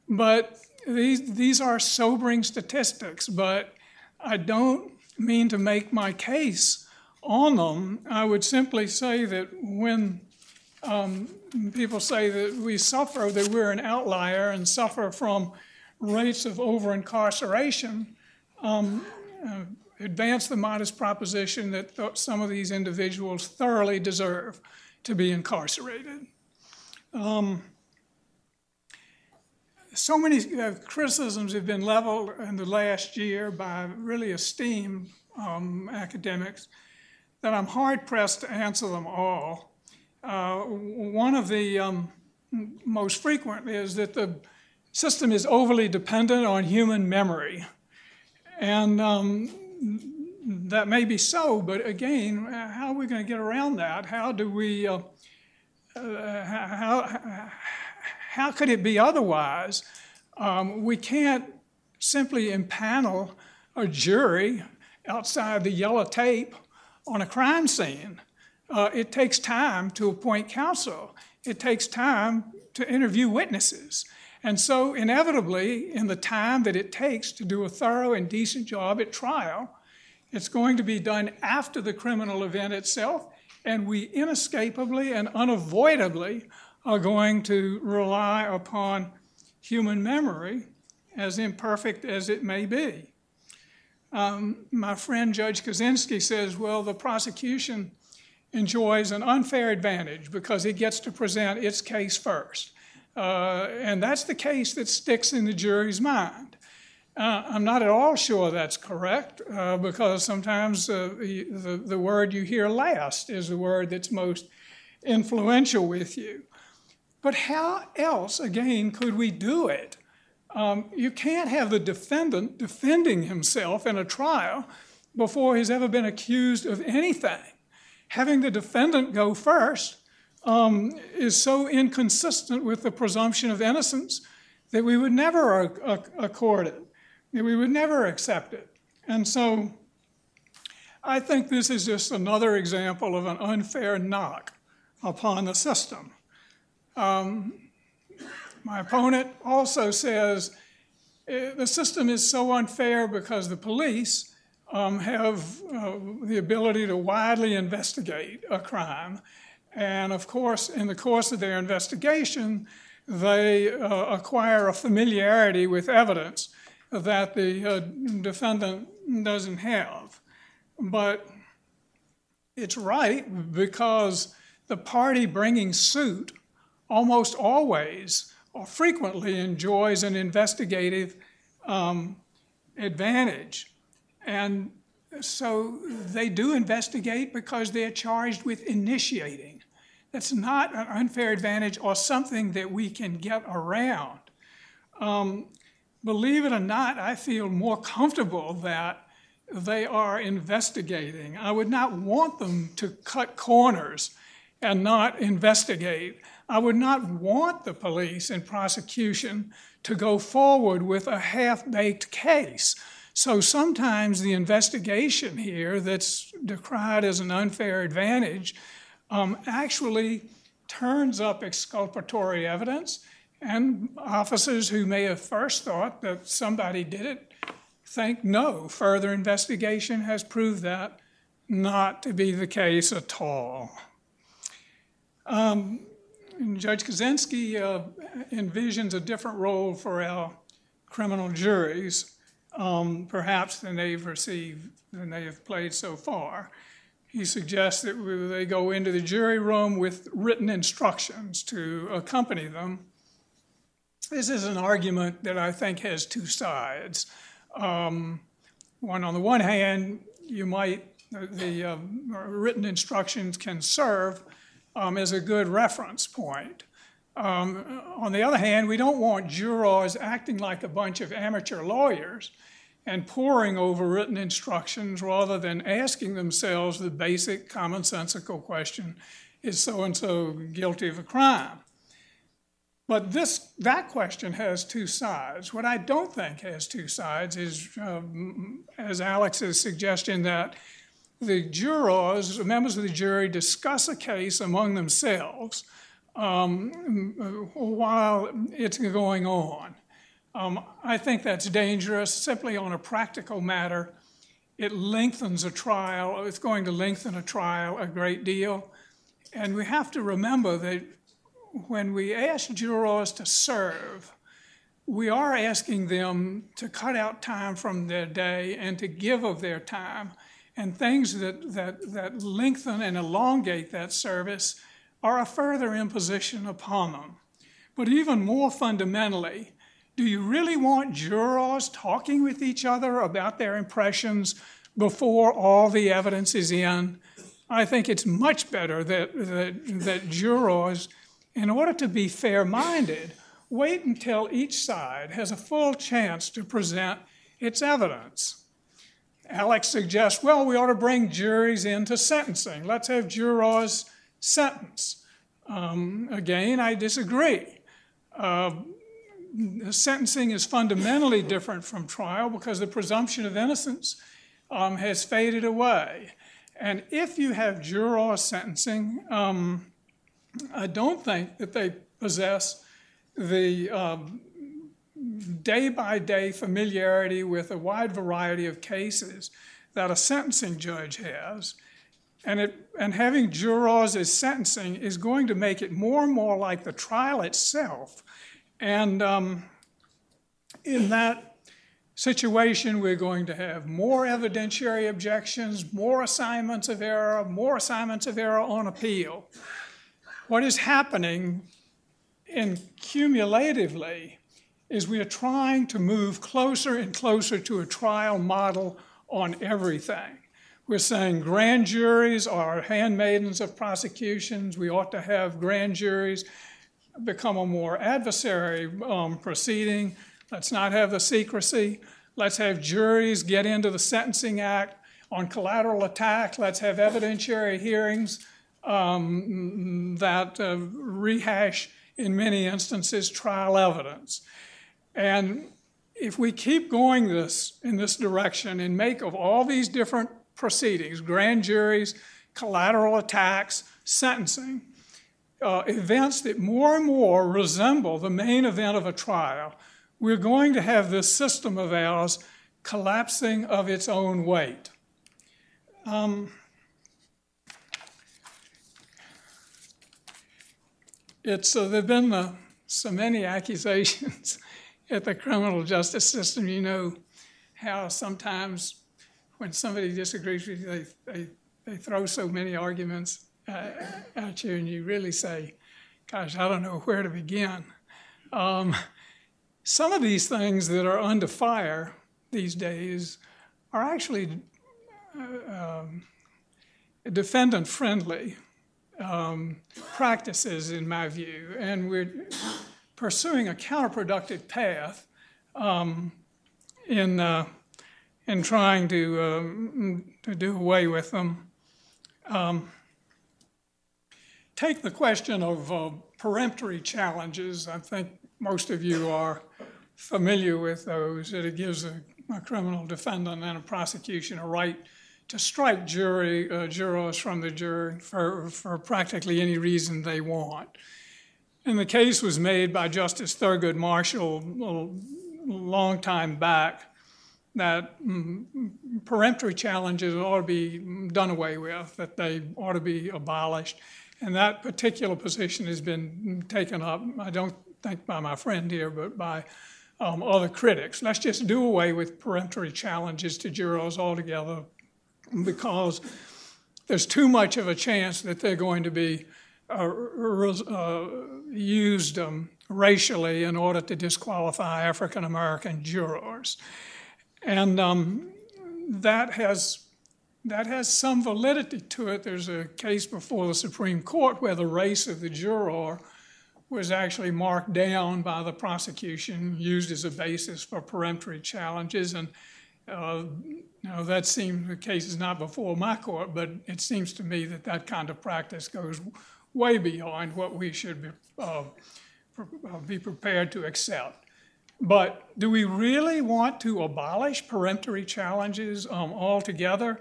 but these, these are sobering statistics, but I don't mean to make my case on them. I would simply say that when um, people say that we suffer, that we're an outlier and suffer from rates of over incarceration, um, uh, advance the modest proposition that th- some of these individuals thoroughly deserve to be incarcerated. Um, so many uh, criticisms have been leveled in the last year by really esteemed um, academics that I'm hard pressed to answer them all. Uh, one of the um, most frequent is that the system is overly dependent on human memory. And um, that may be so, but again, how are we going to get around that? How do we, uh, uh, how, how could it be otherwise? Um, we can't simply impanel a jury outside the yellow tape on a crime scene. Uh, it takes time to appoint counsel. It takes time to interview witnesses. And so, inevitably, in the time that it takes to do a thorough and decent job at trial, it's going to be done after the criminal event itself, and we inescapably and unavoidably are going to rely upon human memory, as imperfect as it may be. Um, my friend Judge Kozinski says, well, the prosecution enjoys an unfair advantage because it gets to present its case first. Uh, and that's the case that sticks in the jury's mind. Uh, I'm not at all sure that's correct uh, because sometimes uh, the, the, the, word you hear last is the word that's most influential with you. But how else, again, could we do it? Um, you can't have the defendant defending himself in a trial before he's ever been accused of anything. Having the defendant go first um, is so inconsistent with the presumption of innocence that we would never accord it, that we would never accept it. And so I think this is just another example of an unfair knock upon the system. Um, my opponent also says eh, the system is so unfair because the police um, have uh, the ability to widely investigate a crime. And of course, in the course of their investigation, they uh, acquire a familiarity with evidence that the uh, defendant doesn't have. But it's right because the party bringing suit almost always or frequently enjoys an investigative um, advantage. And so they do investigate because they're charged with initiating. That's not an unfair advantage or something that we can get around. Um, believe it or not, I feel more comfortable that they are investigating. I would not want them to cut corners and not investigate. I would not want the police and prosecution to go forward with a half baked case. So sometimes the investigation here that's decried as an unfair advantage um, actually turns up exculpatory evidence, and officers who may have first thought that somebody did it think no. Further investigation has proved that not to be the case at all. Um, Judge Kozinski uh, envisions a different role for our criminal juries um, perhaps than they've received, than they have played so far. He suggests that they go into the jury room with written instructions to accompany them. This is an argument that I think has two sides. Um, one, on the one hand, you might, the uh, written instructions can serve um, as a good reference point. Um, on the other hand, we don't want jurors acting like a bunch of amateur lawyers and poring over written instructions rather than asking themselves the basic commonsensical question is so and so guilty of a crime? But this, that question has two sides. What I don't think has two sides is, um, as Alex's suggestion, that the jurors, members of the jury, discuss a case among themselves um, while it's going on. Um, I think that's dangerous simply on a practical matter. It lengthens a trial, it's going to lengthen a trial a great deal. And we have to remember that when we ask jurors to serve, we are asking them to cut out time from their day and to give of their time. And things that, that, that lengthen and elongate that service are a further imposition upon them. But even more fundamentally, do you really want jurors talking with each other about their impressions before all the evidence is in? I think it's much better that, that, that jurors, in order to be fair minded, wait until each side has a full chance to present its evidence. Alex suggests, well, we ought to bring juries into sentencing. Let's have jurors sentence. Um, again, I disagree. Uh, sentencing is fundamentally different from trial because the presumption of innocence um, has faded away. And if you have juror sentencing, um, I don't think that they possess the um, day by day familiarity with a wide variety of cases that a sentencing judge has. And, it, and having jurors as sentencing is going to make it more and more like the trial itself. And um, in that situation, we're going to have more evidentiary objections, more assignments of error, more assignments of error on appeal. What is happening in cumulatively is we are trying to move closer and closer to a trial model on everything. We're saying grand juries are handmaidens of prosecutions. We ought to have grand juries become a more adversary um, proceeding. Let's not have the secrecy. Let's have juries get into the Sentencing Act on collateral attack. Let's have evidentiary hearings um, that uh, rehash, in many instances, trial evidence. And if we keep going this in this direction and make of all these different proceedings, grand juries, collateral attacks, sentencing, uh, events that more and more resemble the main event of a trial, we're going to have this system of ours collapsing of its own weight. Um, it's uh, there've been uh, so many accusations at the criminal justice system. You know how sometimes when somebody disagrees with you, they, they, they throw so many arguments uh, at you, and you really say, "Gosh, I don't know where to begin." Um, some of these things that are under fire these days are actually uh, um, defendant friendly um, practices, in my view, and we're pursuing a counterproductive path um, in, uh, in trying to, um, to do away with them. Um, take the question of uh, peremptory challenges. I think most of you are familiar with those, that it gives a, a criminal defendant and a prosecution a right to strike jury uh, jurors from the jury for, for practically any reason they want. And the case was made by Justice Thurgood Marshall a long time back that mm, peremptory challenges ought to be done away with, that they ought to be abolished. And that particular position has been taken up, I don't think by my friend here, but by um, other critics. Let's just do away with peremptory challenges to jurors altogether because there's too much of a chance that they're going to be uh, uh, used um, racially in order to disqualify African American jurors. And um, that has that has some validity to it. There's a case before the Supreme Court where the race of the juror was actually marked down by the prosecution, used as a basis for peremptory challenges, and uh, now, that seems the case is not before my court, but it seems to me that that kind of practice goes way beyond what we should be, uh, uh, be prepared to accept. But do we really want to abolish peremptory challenges um, altogether?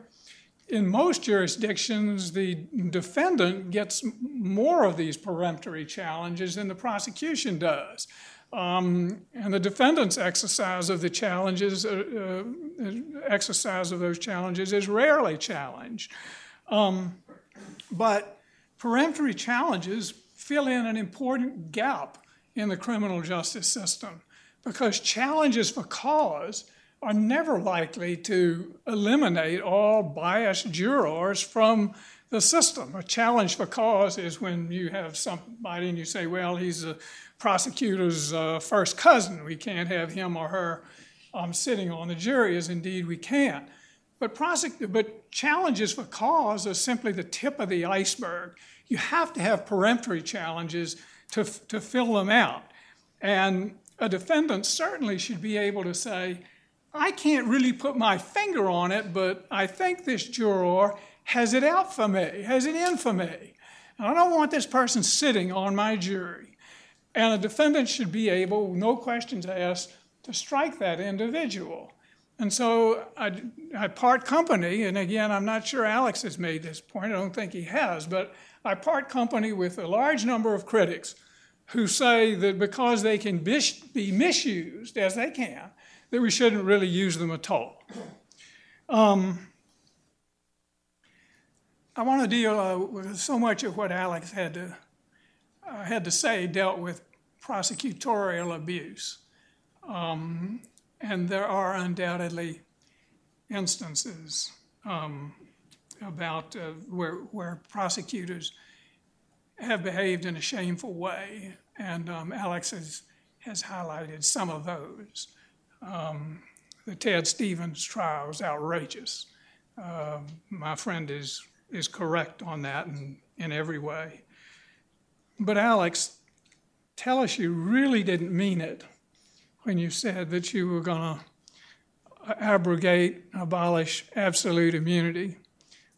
In most jurisdictions, the defendant gets more of these peremptory challenges than the prosecution does. Um, and the defendant's exercise of the challenges, uh, uh, exercise of those challenges is rarely challenged. Um, but peremptory challenges fill in an important gap in the criminal justice system because challenges for cause are never likely to eliminate all biased jurors from the system. A challenge for cause is when you have somebody and you say, well, he's a prosecutor's uh, first cousin. We can't have him or her um, sitting on the jury, as indeed we can. But, prosec- but challenges for cause are simply the tip of the iceberg. You have to have peremptory challenges to, to fill them out. And a defendant certainly should be able to say, I can't really put my finger on it, but I think this juror has it out for me, has it in for me. And I don't want this person sitting on my jury. And a defendant should be able, no questions asked, to strike that individual. And so I, I, part company, and again, I'm not sure Alex has made this point, I don't think he has, but I part company with a large number of critics who say that because they can be misused, as they can, that we shouldn't really use them at all. Um, I want to deal uh, with so much of what Alex had to I had to say, dealt with prosecutorial abuse. Um, and there are undoubtedly instances um, about uh, where, where prosecutors have behaved in a shameful way, and um, Alex has, has highlighted some of those. Um, the Ted Stevens trial was outrageous. Uh, my friend is, is correct on that in, in every way. But Alex, tell us you really didn't mean it when you said that you were going to abrogate, abolish absolute immunity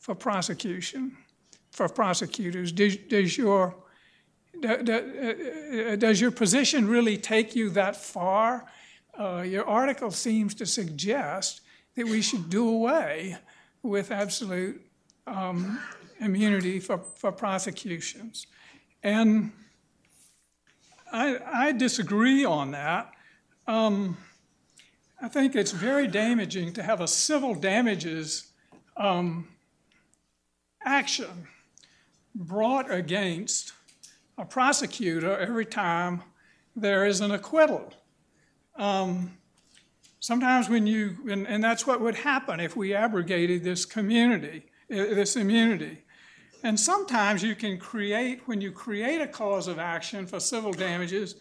for prosecution. for prosecutors? Does, does your uh, does your position really take you that far? Uh, your article seems to suggest that we should do away with absolute um, immunity for, for prosecutions. And I, I disagree on that. Um, I think it's very damaging to have a civil damages um, action brought against a prosecutor every time there is an acquittal. Um, sometimes when you, and, and, that's what would happen if we abrogated this community, this immunity. And sometimes you can create, when you create a cause of action for civil damages,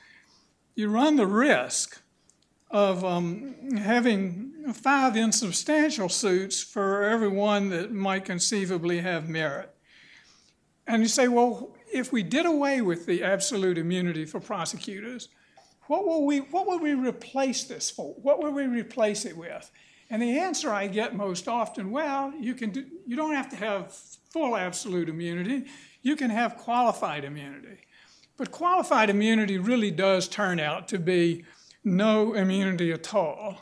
you run the risk of um, having five insubstantial suits for every one that might conceivably have merit. And you say, well, if we did away with the absolute immunity for prosecutors, what will we, what would we replace this for? What would we replace it with? And the answer I get most often, well, you, can do, you don't have to have full absolute immunity. You can have qualified immunity. But qualified immunity really does turn out to be no immunity at all.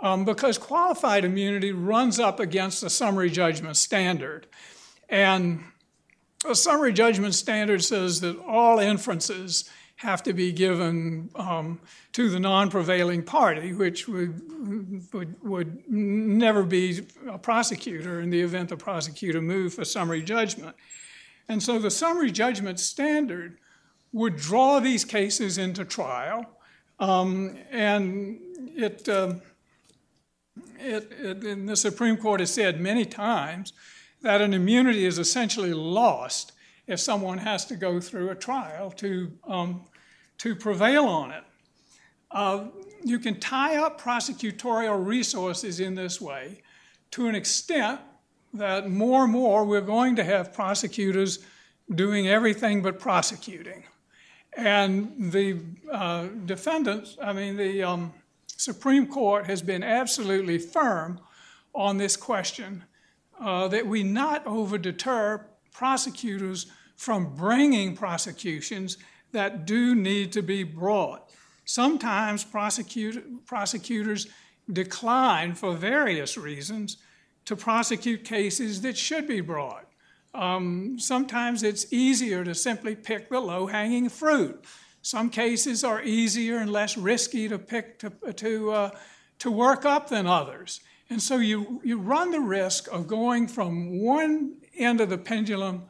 Um, because qualified immunity runs up against the summary judgment standard. And a summary judgment standard says that all inferences have to be given um, to the non-prevailing party, which would, would, would never be a prosecutor in the event the prosecutor moved for summary judgment. And so the summary judgment standard would draw these cases into trial, um, and it, uh, it, it, and the Supreme Court has said many times that an immunity is essentially lost if someone has to go through a trial to, um, to prevail on it. Uh, you can tie up prosecutorial resources in this way to an extent that more and more we're going to have prosecutors doing everything but prosecuting. And the uh, defendants, I mean, the um, Supreme Court has been absolutely firm on this question uh, that we not over deter prosecutors from bringing prosecutions that do need to be brought. Sometimes prosecute, prosecutors decline for various reasons to prosecute cases that should be brought. Um, sometimes it's easier to simply pick the low hanging fruit. Some cases are easier and less risky to pick to, to, uh, to work up than others. And so you, you run the risk of going from one end of the pendulum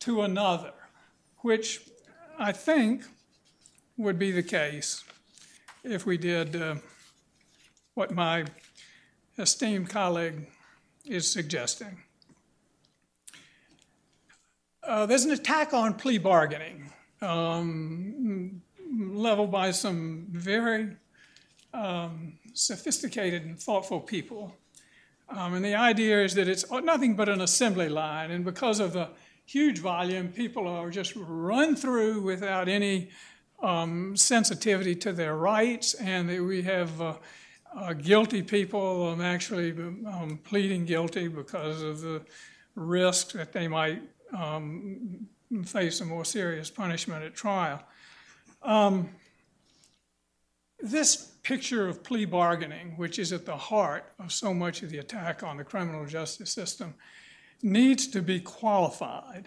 to another, which I think would be the case if we did uh, what my esteemed colleague is suggesting. Uh, there's an attack on plea bargaining um, leveled by some very um, sophisticated and thoughtful people. Um, and the idea is that it's nothing but an assembly line, and because of the huge volume, people are just run through without any um, sensitivity to their rights, and that we have uh, uh, guilty people um, actually um, pleading guilty because of the risk that they might um, face a more serious punishment at trial. Um, this picture of plea bargaining, which is at the heart of so much of the attack on the criminal justice system, needs to be qualified.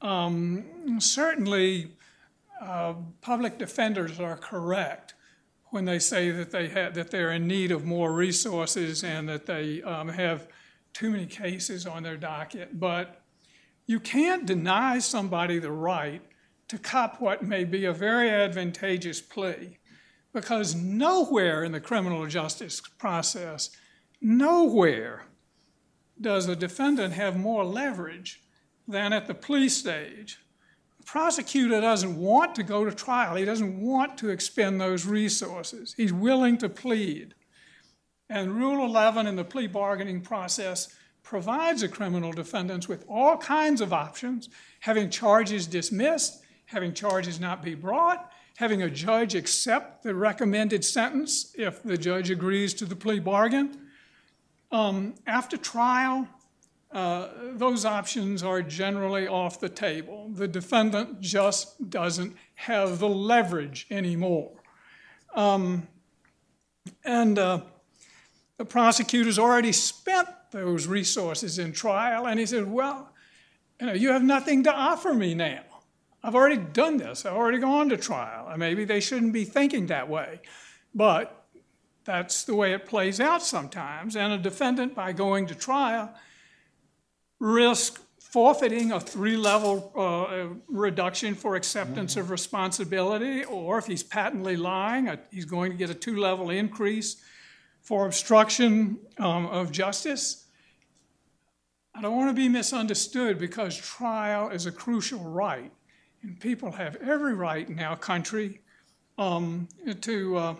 Um, certainly, uh, public defenders are correct when they say that they have, that they're in need of more resources and that they um, have too many cases on their docket. But you can't deny somebody the right to cop what may be a very advantageous plea because nowhere in the criminal justice process, nowhere does a defendant have more leverage than at the plea stage. The prosecutor doesn't want to go to trial, he doesn't want to expend those resources. He's willing to plead. And Rule 11 in the plea bargaining process provides the criminal defendants with all kinds of options having charges dismissed, having charges not be brought, having a judge accept the recommended sentence if the judge agrees to the plea bargain. Um, after trial, uh, those options are generally off the table. The defendant just doesn't have the leverage anymore. Um, and uh, the prosecutor's already spent those resources in trial, and he said, Well, you know, you have nothing to offer me now. I've already done this. I've already gone to trial. And maybe they shouldn't be thinking that way. But that's the way it plays out sometimes. And a defendant, by going to trial, risks forfeiting a three level uh, reduction for acceptance of responsibility, or if he's patently lying, uh, he's going to get a two level increase for obstruction um, of justice. I don't want to be misunderstood because trial is a crucial right, and people have every right in our country um, to, uh,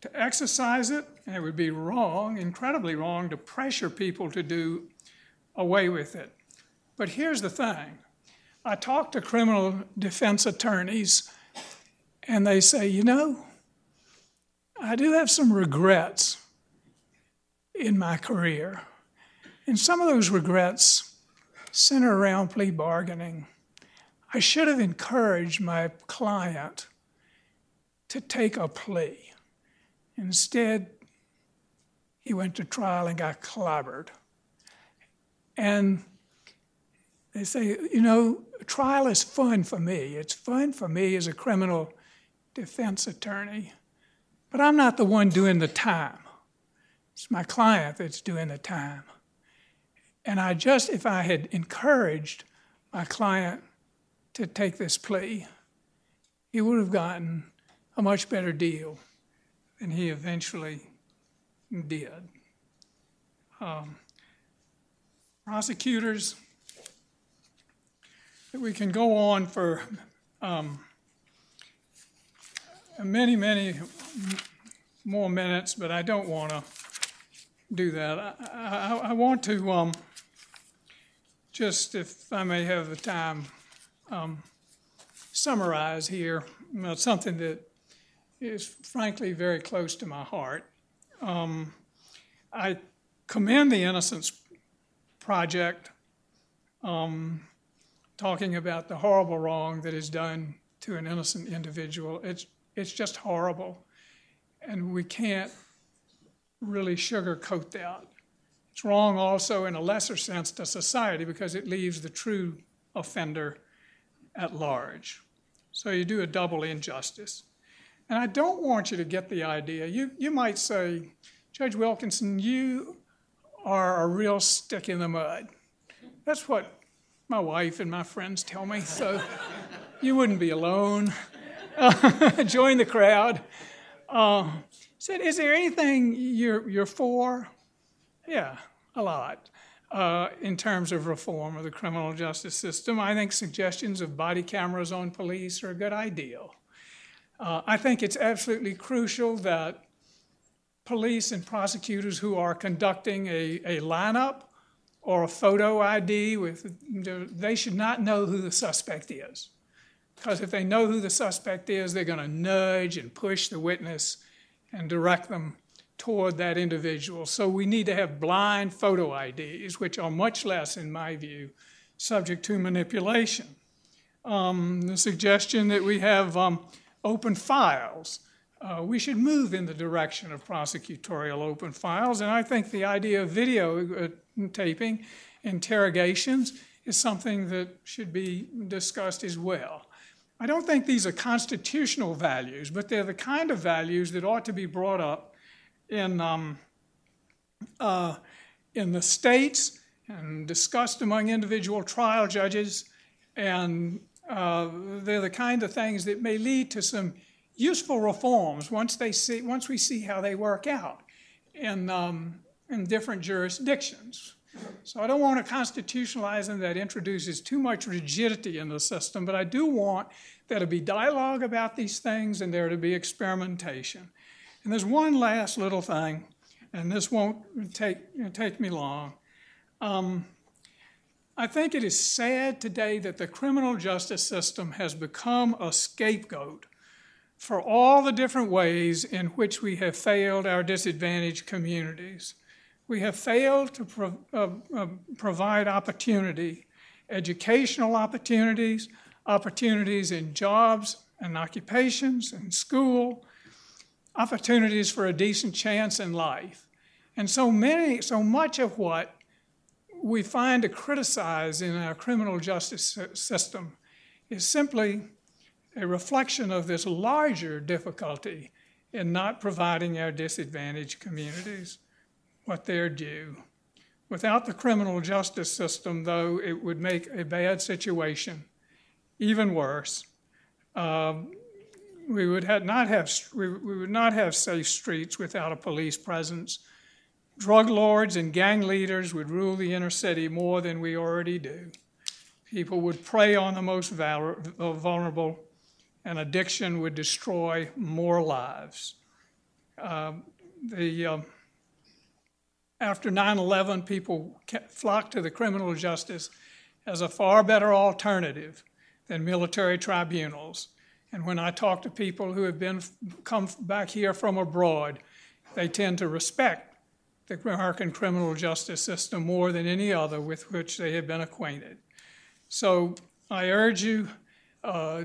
to exercise it, and it would be wrong, incredibly wrong, to pressure people to do away with it. But here's the thing I talk to criminal defense attorneys, and they say, you know, I do have some regrets in my career. And some of those regrets center around plea bargaining. I should have encouraged my client to take a plea. Instead, he went to trial and got clobbered. And they say, you know, trial is fun for me. It's fun for me as a criminal defense attorney, but I'm not the one doing the time. It's my client that's doing the time. And I just, if I had encouraged my client to take this plea, he would have gotten a much better deal than he eventually did. Um, prosecutors, we can go on for um, many, many more minutes, but I don't want to do that. I, I, I want to um, just, if I may have the time, um, summarize here something that is frankly very close to my heart. Um, I commend the Innocence Project um, talking about the horrible wrong that is done to an innocent individual. It's, it's just horrible. And we can't really sugarcoat that. It's wrong also in a lesser sense to society because it leaves the true offender at large. So you do a double injustice. And I don't want you to get the idea. You, you might say, Judge Wilkinson, you are a real stick in the mud. That's what my wife and my friends tell me, so you wouldn't be alone. Join the crowd. Uh, said, Is there anything you're, you're for? Yeah, a lot. Uh, in terms of reform of the criminal justice system, I think suggestions of body cameras on police are a good idea. Uh, I think it's absolutely crucial that police and prosecutors who are conducting a, a lineup or a photo ID with they should not know who the suspect is. Because if they know who the suspect is, they're going to nudge and push the witness and direct them toward that individual. So we need to have blind photo IDs, which are much less, in my view, subject to manipulation. Um, the suggestion that we have um, open files uh, we should move in the direction of prosecutorial open files. And I think the idea of video uh, taping interrogations is something that should be discussed as well. I don't think these are constitutional values, but they're the kind of values that ought to be brought up in, um, uh, in the states and discussed among individual trial judges. And uh, they're the kind of things that may lead to some useful reforms once they see once we see how they work out in um, in different jurisdictions. So I don't want to constitutionalize them that introduces too much rigidity in the system, but I do want there to be dialogue about these things and there to be experimentation. And there's one last little thing, and this won't take take me long. Um, I think it is sad today that the criminal justice system has become a scapegoat for all the different ways in which we have failed our disadvantaged communities. We have failed to pro- uh, uh, provide opportunity, educational opportunities, opportunities in jobs and occupations and school, opportunities for a decent chance in life. And so many, so much of what we find to criticize in our criminal justice system is simply a reflection of this larger difficulty in not providing our disadvantaged communities what they're due. Without the criminal justice system, though, it would make a bad situation even worse. Um, we would have not have we, would not have safe streets without a police presence. Drug lords and gang leaders would rule the inner city more than we already do. People would prey on the most vulnerable, and addiction would destroy more lives. Um, the, uh, after 9 11, people flocked to the criminal justice as a far better alternative than military tribunals. And when I talk to people who have been come back here from abroad, they tend to respect the American criminal justice system more than any other with which they have been acquainted. So I urge you uh,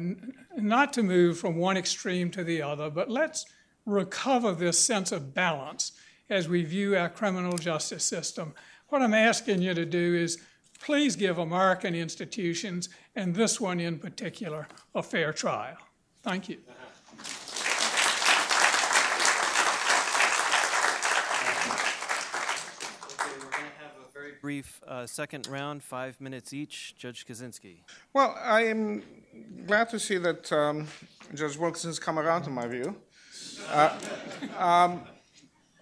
not to move from one extreme to the other, but let's recover this sense of balance as we view our criminal justice system. What I'm asking you to do is please give American institutions, and this one in particular, a fair trial. Thank you. Okay, we're gonna have a very brief uh, second round, five minutes each. Judge Kozinski. Well, I am glad to see that um, Judge Wilkinson's come around to my view. Uh, um,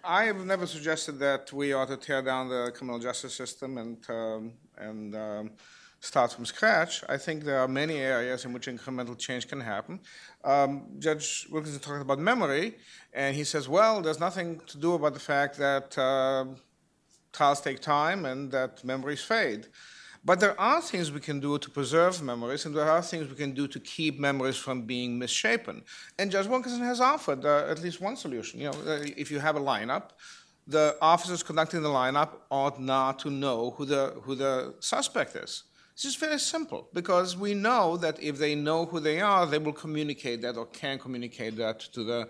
I have never suggested that we ought to tear down the criminal justice system and um, and um, start from scratch. I think there are many areas in which incremental change can happen. Um, Judge Wilkinson talked about memory, and he says, well, there's nothing to do about the fact that uh, trials take time and that memories fade. But there are things we can do to preserve memories, and there are things we can do to keep memories from being misshapen. And Judge Wilkinson has offered uh, at least one solution. You know, uh, if you have a lineup, the officers conducting the lineup ought not to know who the who the suspect is. It's just very simple because we know that if they know who they are, they will communicate that or can communicate that to the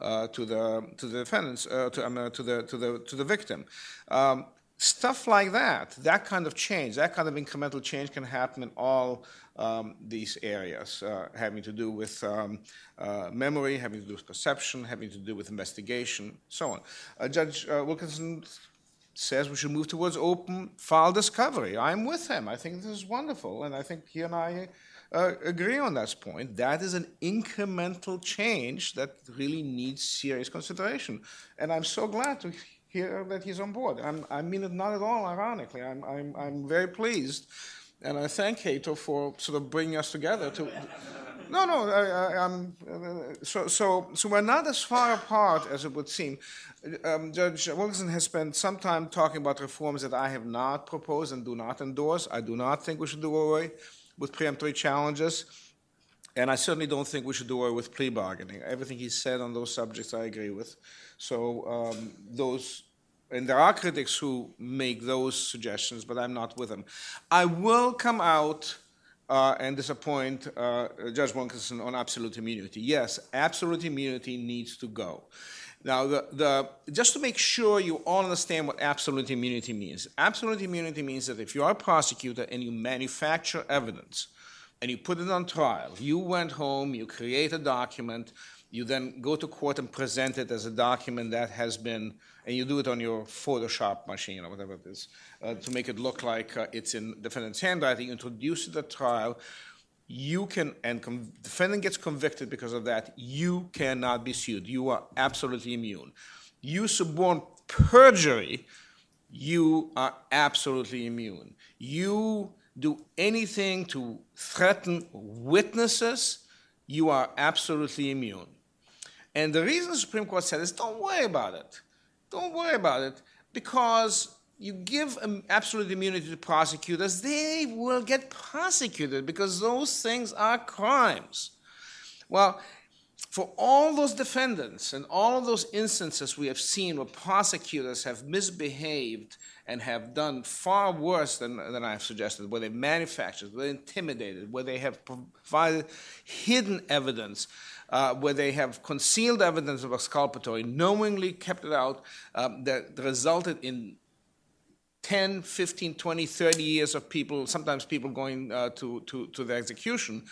uh, to the to the defendants uh, to, to the to the to the victim. Um, stuff like that, that kind of change, that kind of incremental change can happen in all um, these areas, uh, having to do with um, uh, memory, having to do with perception, having to do with investigation, so on. Uh, Judge uh, Wilkinson says we should move towards open file discovery. I'm with him. I think this is wonderful, and I think he and I uh, agree on that point. That is an incremental change that really needs serious consideration, and I'm so glad to hear that he's on board. I'm, i mean it not at all ironically. I'm, I'm, I'm very pleased, and I thank Cato for sort of bringing us together to. No, no, I, am so, so, so we're not as far apart as it would seem. Um, Judge Wilkinson has spent some time talking about reforms that I have not proposed and do not endorse. I do not think we should do away with preemptory challenges. And I certainly don't think we should do away with plea bargaining. Everything he said on those subjects, I agree with. So um, those and there are critics who make those suggestions, but I'm not with them. I will come out uh, and disappoint uh, Judge Wilkinson on absolute immunity. Yes, absolute immunity needs to go. Now, the, the, just to make sure you all understand what absolute immunity means, absolute immunity means that if you are a prosecutor and you manufacture evidence and you put it on trial, you went home, you create a document, you then go to court and present it as a document that has been and you do it on your Photoshop machine or whatever it is, uh, to make it look like uh, it's in defendant's handwriting, introduce it at trial, you can, and com- defendant gets convicted because of that, you cannot be sued. You are absolutely immune. You suborn perjury, you are absolutely immune. You do anything to threaten witnesses, you are absolutely immune. And the reason the Supreme Court said is don't worry about it. Don't worry about it because you give absolute immunity to prosecutors, they will get prosecuted because those things are crimes. Well, for all those defendants and all of those instances we have seen where prosecutors have misbehaved and have done far worse than, than I've suggested, where they manufactured, where they intimidated, where they have provided hidden evidence, uh, where they have concealed evidence of exculpatory, knowingly kept it out, um, that resulted in 10, 15, 20, 30 years of people, sometimes people going uh, to, to, to the execution.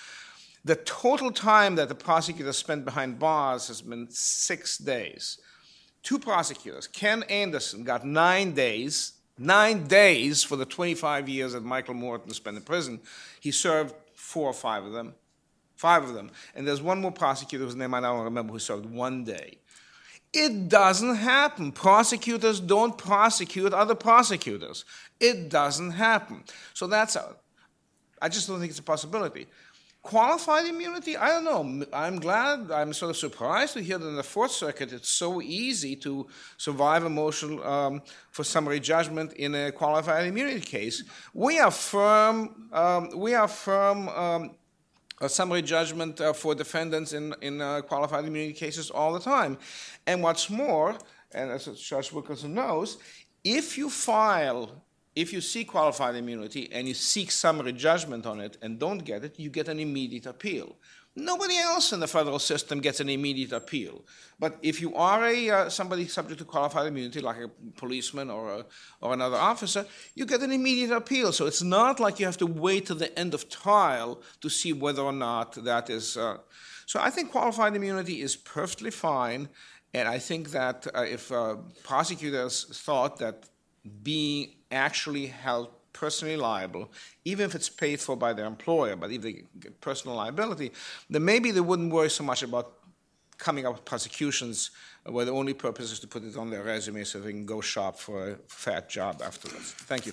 The total time that the prosecutor spent behind bars has been six days. Two prosecutors, Ken Anderson, got nine days, nine days for the 25 years that Michael Morton spent in prison. He served four or five of them, five of them. And there's one more prosecutor whose name I don't remember who served one day. It doesn't happen. Prosecutors don't prosecute other prosecutors. It doesn't happen. So that's a, I just don't think it's a possibility. Qualified immunity? I don't know. I'm glad, I'm sort of surprised to hear that in the Fourth Circuit it's so easy to survive a motion um, for summary judgment in a qualified immunity case. We are firm, um, we are firm um, a summary judgment uh, for defendants in, in uh, qualified immunity cases all the time. And what's more, and as Judge Wilkinson knows, if you file if you seek qualified immunity and you seek summary judgment on it and don't get it, you get an immediate appeal. Nobody else in the federal system gets an immediate appeal. But if you are a uh, somebody subject to qualified immunity, like a policeman or a, or another officer, you get an immediate appeal. So it's not like you have to wait to the end of trial to see whether or not that is. Uh, so I think qualified immunity is perfectly fine, and I think that uh, if uh, prosecutors thought that being actually held personally liable, even if it's paid for by their employer, but if they get personal liability, then maybe they wouldn't worry so much about coming up with prosecutions where the only purpose is to put it on their resume so they can go shop for a fat job afterwards. Thank you.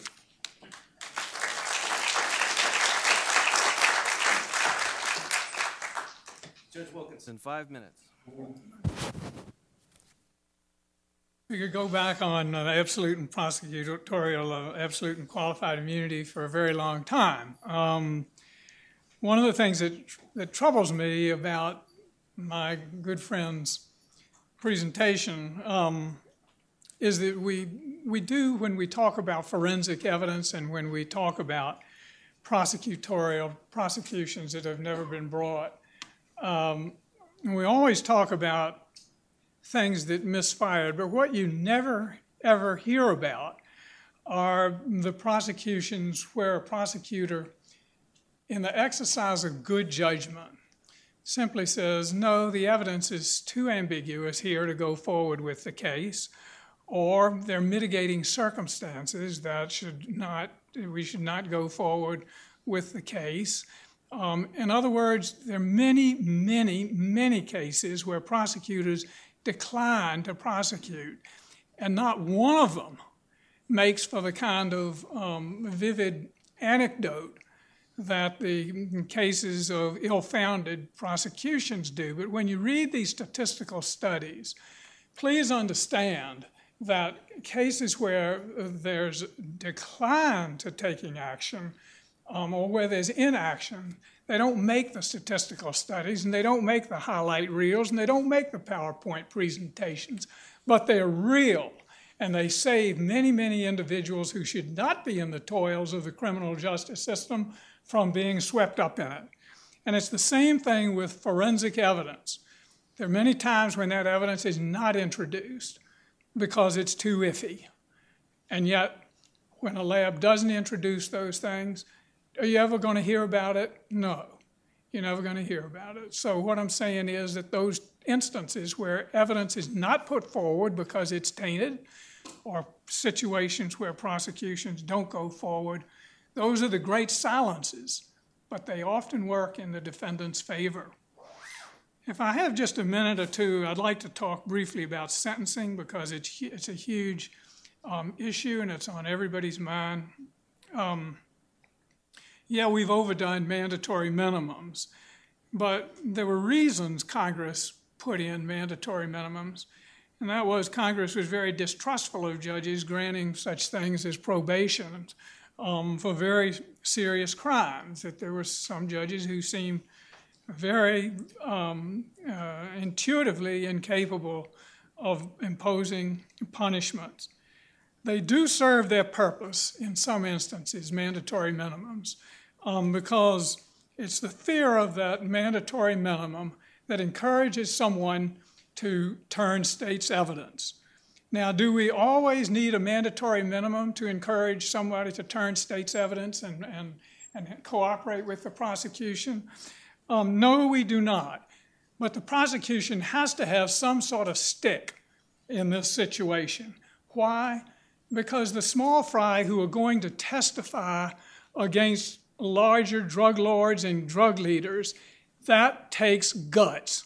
Judge Wilkinson, five minutes. We could go back on uh, absolute and prosecutorial, uh, absolute and qualified immunity for a very long time. Um, one of the things that, that troubles me about my good friend's presentation um, is that we, we do, when we talk about forensic evidence and when we talk about prosecutorial prosecutions that have never been brought, um, we always talk about things that misfired, but what you never ever hear about are the prosecutions where a prosecutor, in the exercise of good judgment, simply says, no, the evidence is too ambiguous here to go forward with the case, or there are mitigating circumstances that should not, we should not go forward with the case. Um, in other words, there are many, many, many cases where prosecutors decline to prosecute. And not one of them makes for the kind of um, vivid anecdote that the cases of ill founded prosecutions do. But when you read these statistical studies, please understand that cases where there's decline to taking action um, or where there's inaction, they don't make the statistical studies and they don't make the highlight reels and they don't make the PowerPoint presentations, but they're real and they save many, many individuals who should not be in the toils of the criminal justice system from being swept up in it. And it's the same thing with forensic evidence. There are many times when that evidence is not introduced because it's too iffy. And yet, when a lab doesn't introduce those things, are you ever going to hear about it? No. You're never going to hear about it. So, what I'm saying is that those instances where evidence is not put forward because it's tainted, or situations where prosecutions don't go forward, those are the great silences, but they often work in the defendant's favor. If I have just a minute or two, I'd like to talk briefly about sentencing because it's, it's a huge um, issue and it's on everybody's mind. Um, yeah, we've overdone mandatory minimums, but there were reasons Congress put in mandatory minimums, and that was Congress was very distrustful of judges granting such things as probation um, for very serious crimes. That there were some judges who seemed very um, uh, intuitively incapable of imposing punishments. They do serve their purpose in some instances, mandatory minimums, um, because it's the fear of that mandatory minimum that encourages someone to turn state's evidence. Now, do we always need a mandatory minimum to encourage somebody to turn state's evidence and, and, and cooperate with the prosecution? Um, no, we do not. But the prosecution has to have some sort of stick in this situation. Why? Because the small fry who are going to testify against larger drug lords and drug leaders, that takes guts.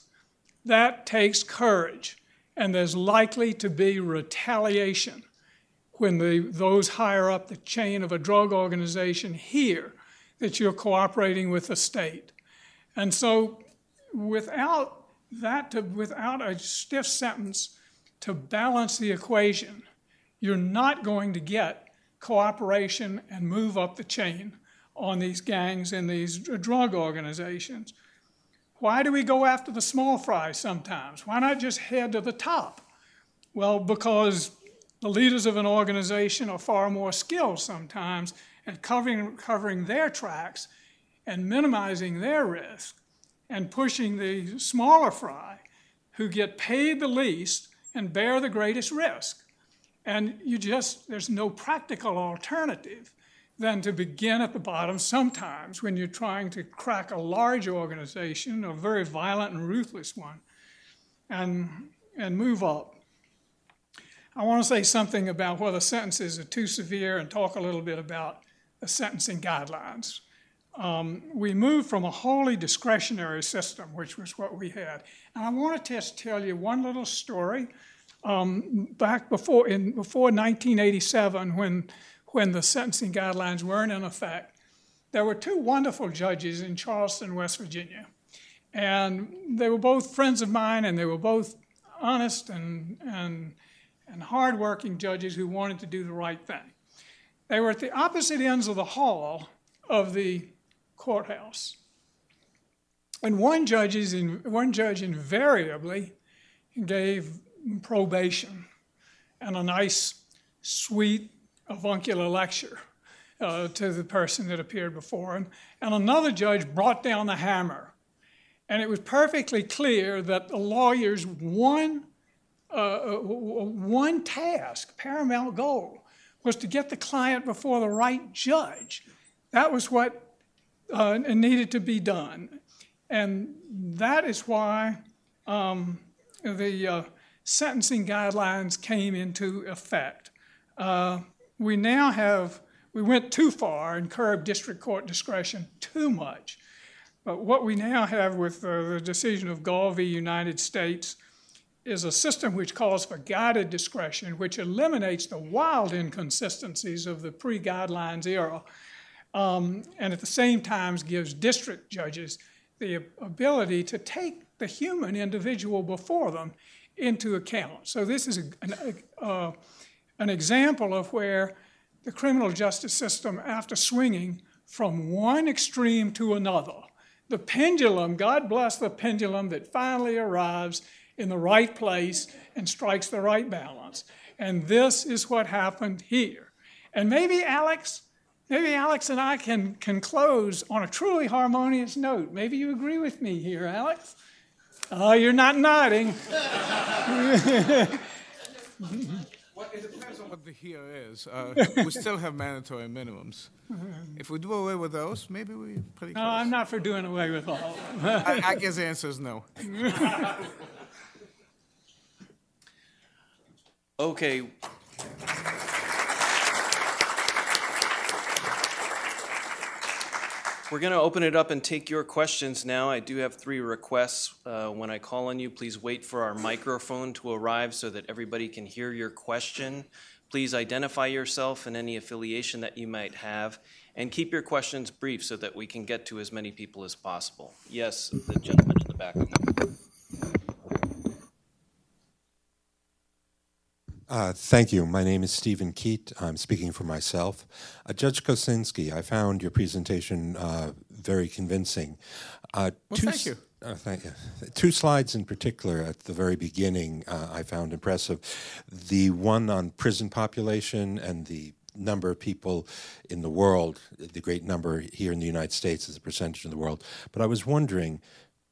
That takes courage. And there's likely to be retaliation when the, those higher up the chain of a drug organization hear that you're cooperating with the state. And so, without that, to, without a stiff sentence to balance the equation, you're not going to get cooperation and move up the chain on these gangs and these drug organizations. Why do we go after the small fry sometimes? Why not just head to the top? Well, because the leaders of an organization are far more skilled sometimes at covering, covering their tracks and minimizing their risk and pushing the smaller fry who get paid the least and bear the greatest risk. And you just, there's no practical alternative than to begin at the bottom sometimes when you're trying to crack a large organization, a very violent and ruthless one, and, and move up. I want to say something about whether sentences are too severe and talk a little bit about the sentencing guidelines. Um, we moved from a wholly discretionary system, which was what we had. And I want to just tell you one little story. Um, back before, in, before 1987, when when the sentencing guidelines weren't in effect, there were two wonderful judges in Charleston, West Virginia. And they were both friends of mine, and they were both honest and, and, and hardworking judges who wanted to do the right thing. They were at the opposite ends of the hall of the courthouse. And one, judge, in, one judge invariably gave probation and a nice, sweet, avuncular lecture uh, to the person that appeared before him. And another judge brought down the hammer. And it was perfectly clear that the lawyer's one, uh, uh one task, paramount goal, was to get the client before the right judge. That was what uh, needed to be done. And that is why um, the uh, sentencing guidelines came into effect. Uh, we now have, we went too far and curbed district court discretion too much. But what we now have with uh, the decision of Gall v. United States is a system which calls for guided discretion, which eliminates the wild inconsistencies of the pre guidelines era, um, and at the same time gives district judges the ability to take the human individual before them into account. So, this is a, a, uh, an example of where the criminal justice system, after swinging from one extreme to another, the pendulum, God bless the pendulum that finally arrives in the right place and strikes the right balance. And this is what happened here. And maybe Alex, maybe Alex and I can, can close on a truly harmonious note. Maybe you agree with me here, Alex. Oh, you're not nodding. Well, it depends on what the here is. Uh, we still have mandatory minimums. If we do away with those, maybe we're pretty close. No, I'm not for doing away with all them. I, I guess the answer is no. Okay. We're going to open it up and take your questions now. I do have three requests. Uh, when I call on you, please wait for our microphone to arrive so that everybody can hear your question. Please identify yourself and any affiliation that you might have, and keep your questions brief so that we can get to as many people as possible. Yes, the gentleman in the back. Uh, thank you. My name is Stephen Keat. I'm speaking for myself. Uh, Judge Kozinski, I found your presentation uh, very convincing. Uh, well, thank you. Uh, thank you. Two slides in particular at the very beginning uh, I found impressive. The one on prison population and the number of people in the world, the great number here in the United States as a percentage of the world. But I was wondering,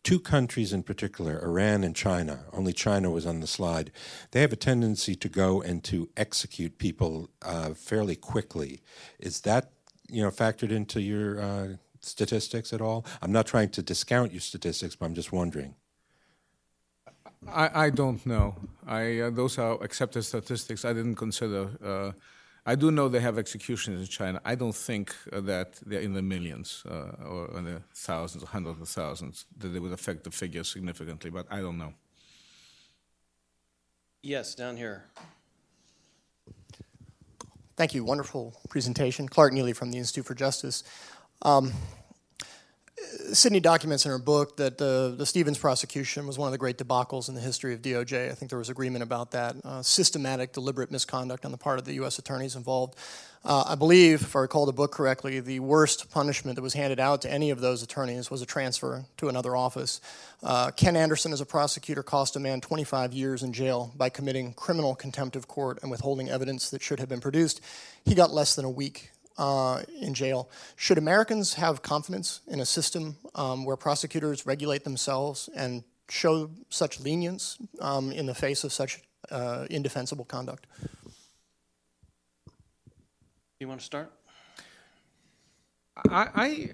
two countries in particular, Iran and China, only China was on the slide, they have a tendency to go and to execute people uh, fairly quickly. Is that you know factored into your uh, statistics at all? I'm not trying to discount your statistics, but I'm just wondering. I, I don't know. I uh, those are accepted statistics. I didn't consider uh, I do know they have executions in China. I don't think uh, that they're in the millions uh, or in the thousands, hundreds of thousands, that they would affect the figure significantly, but I don't know. Yes, down here. Thank you. Wonderful presentation. Clark Neily from the Institute for Justice. Um, Sidney documents in her book that the, the Stevens prosecution was one of the great debacles in the history of DOJ. I think there was agreement about that. Uh, systematic, deliberate misconduct on the part of the U.S. attorneys involved. Uh, I believe, if I recall the book correctly, the worst punishment that was handed out to any of those attorneys was a transfer to another office. Uh, Ken Anderson, as a prosecutor, cost a man 25 years in jail by committing criminal contempt of court and withholding evidence that should have been produced. He got less than a week uh, in jail. Should Americans have confidence in a system um, where prosecutors regulate themselves and show such lenience um, in the face of such uh, indefensible conduct? You want to start? I, I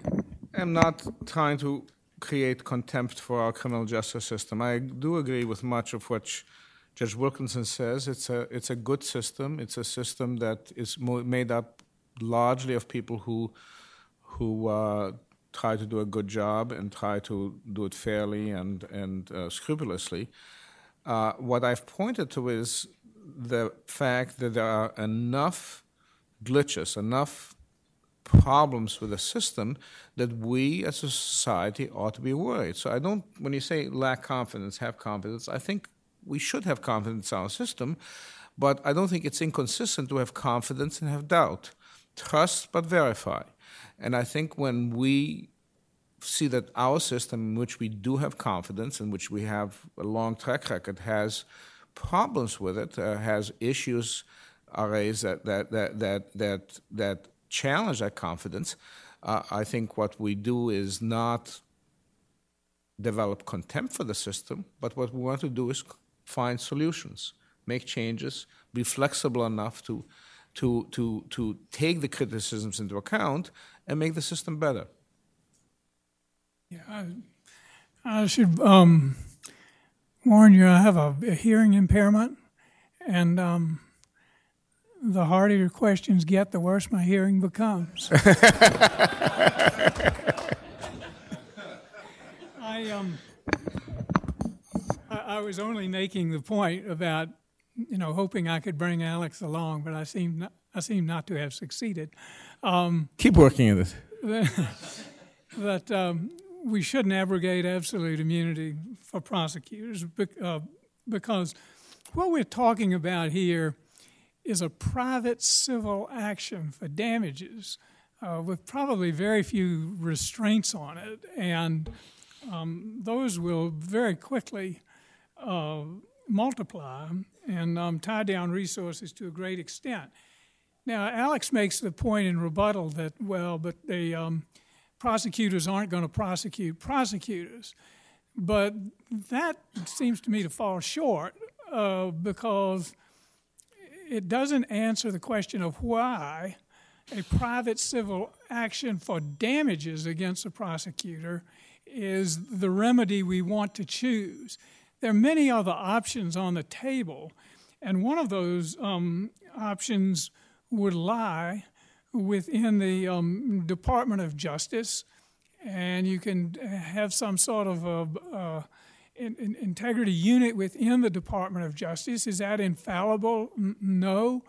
am not trying to create contempt for our criminal justice system. I do agree with much of what Judge Wilkinson says. It's a it's a good system. It's a system that is made up largely of people who who uh, try to do a good job and try to do it fairly and and uh, scrupulously. Uh, what I've pointed to is the fact that there are enough glitches, enough problems with the system that we as a society ought to be worried. So I don't, when you say lack confidence, have confidence, I think we should have confidence in our system, but I don't think it's inconsistent to have confidence and have doubt trust but verify. And I think when we see that our system, in which we do have confidence, in which we have a long track record, has problems with it, uh, has issues raised that that that that that, that challenge that confidence. Uh, I think what we do is not develop contempt for the system, but what we want to do is find solutions, make changes, be flexible enough to to, to, to take the criticisms into account and make the system better. Yeah, I, I should um, warn you, I have a, a hearing impairment, and um, the harder your questions get, the worse my hearing becomes. I, um, I, I was only making the point about you know, hoping I could bring Alex along, but I seem not, I seem not to have succeeded. Um, Keep working at this. that um, we shouldn't abrogate absolute immunity for prosecutors uh, because what we're talking about here is a private civil action for damages uh, with probably very few restraints on it, and um, those will very quickly uh, multiply and um, tie down resources to a great extent. Now, Alex makes the point in rebuttal that, well, but the um, prosecutors aren't going to prosecute prosecutors. But that seems to me to fall short uh, because it doesn't answer the question of why a private civil action for damages against a prosecutor is the remedy we want to choose. There are many other options on the table, and one of those um, options would lie within the um, Department of Justice, and you can have some sort of a, uh, in, in integrity unit within the Department of Justice. Is that infallible? No,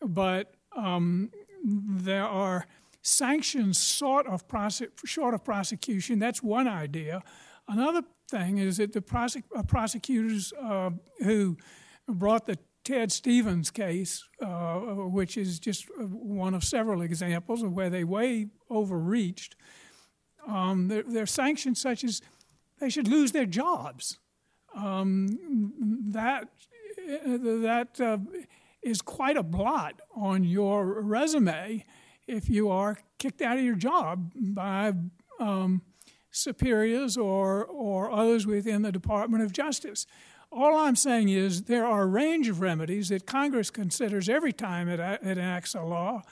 but um, there are sanctions sort of short of prosecution. That's one idea. Another thing is that the prosec- uh, prosecutors uh, who brought the Ted Stevens case, uh, which is just one of several examples of where they way overreached. Um, there, are sanctions such as they should lose their jobs. Um, that that uh, is quite a blot on your resume if you are kicked out of your job by um, superiors or or others within the Department of Justice. All I'm saying is there are a range of remedies that Congress considers every time it, it enacts a law,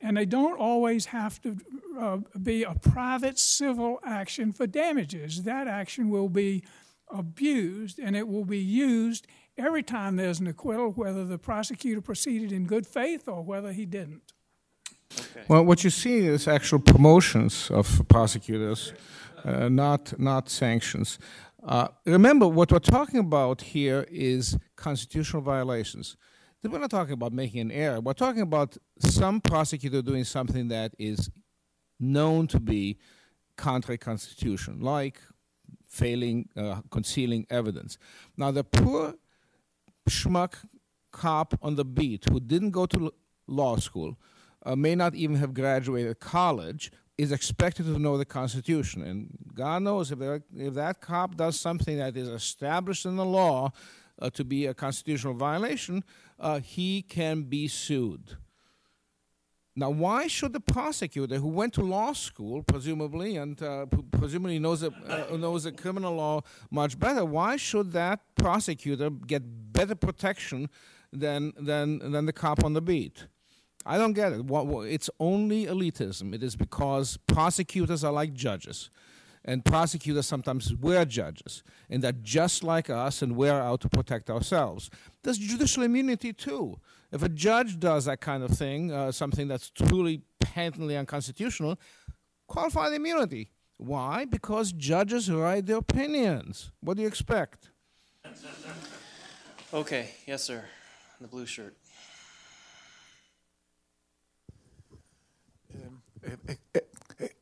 and they don't always have to uh, be a private civil action for damages. That action will be abused, and it will be used every time there's an acquittal, whether the prosecutor proceeded in good faith or whether he didn't. Okay. Well, what you see is actual promotions of prosecutors, uh, not not sanctions. Uh, remember, what we're talking about here is constitutional violations. We're not talking about making an error. We're talking about some prosecutor doing something that is known to be contrary constitution, like failing, uh, concealing evidence. Now, the poor schmuck cop on the beat who didn't go to law school, uh, may not even have graduated college, is expected to know the Constitution. And God knows if, if that cop does something that is established in the law uh, to be a constitutional violation, uh, he can be sued. Now, why should the prosecutor who went to law school, presumably, and uh, presumably knows uh, knows the criminal law much better, why should that prosecutor get better protection than, than, than the cop on the beat? I don't get it. It's only elitism. It is because prosecutors are like judges. And prosecutors sometimes wear judges, and they're just like us, and we're out to protect ourselves. There's judicial immunity too. If a judge does that kind of thing, uh, something that's truly patently unconstitutional, qualified immunity. Why? Because judges write their opinions. What do you expect? Okay, yes, sir. The blue shirt.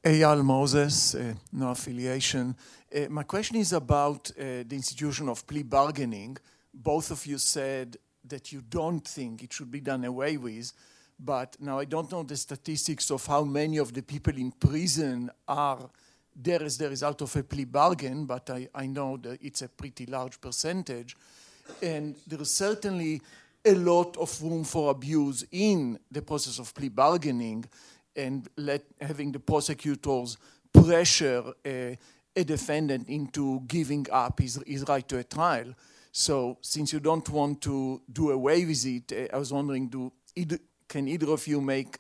Eyal Moses, uh, no affiliation. Uh, my question is about uh, the institution of plea bargaining. Both of you said that you don't think it should be done away with, but now I don't know the statistics of how many of the people in prison are there as the result of a plea bargain, but I, I know that it's a pretty large percentage. And there is certainly a lot of room for abuse in the process of plea bargaining and let, having the prosecutors pressure a, a defendant into giving up his, his right to a trial. So, since you don't want to do away with it, uh, I was wondering, do either, can either of you make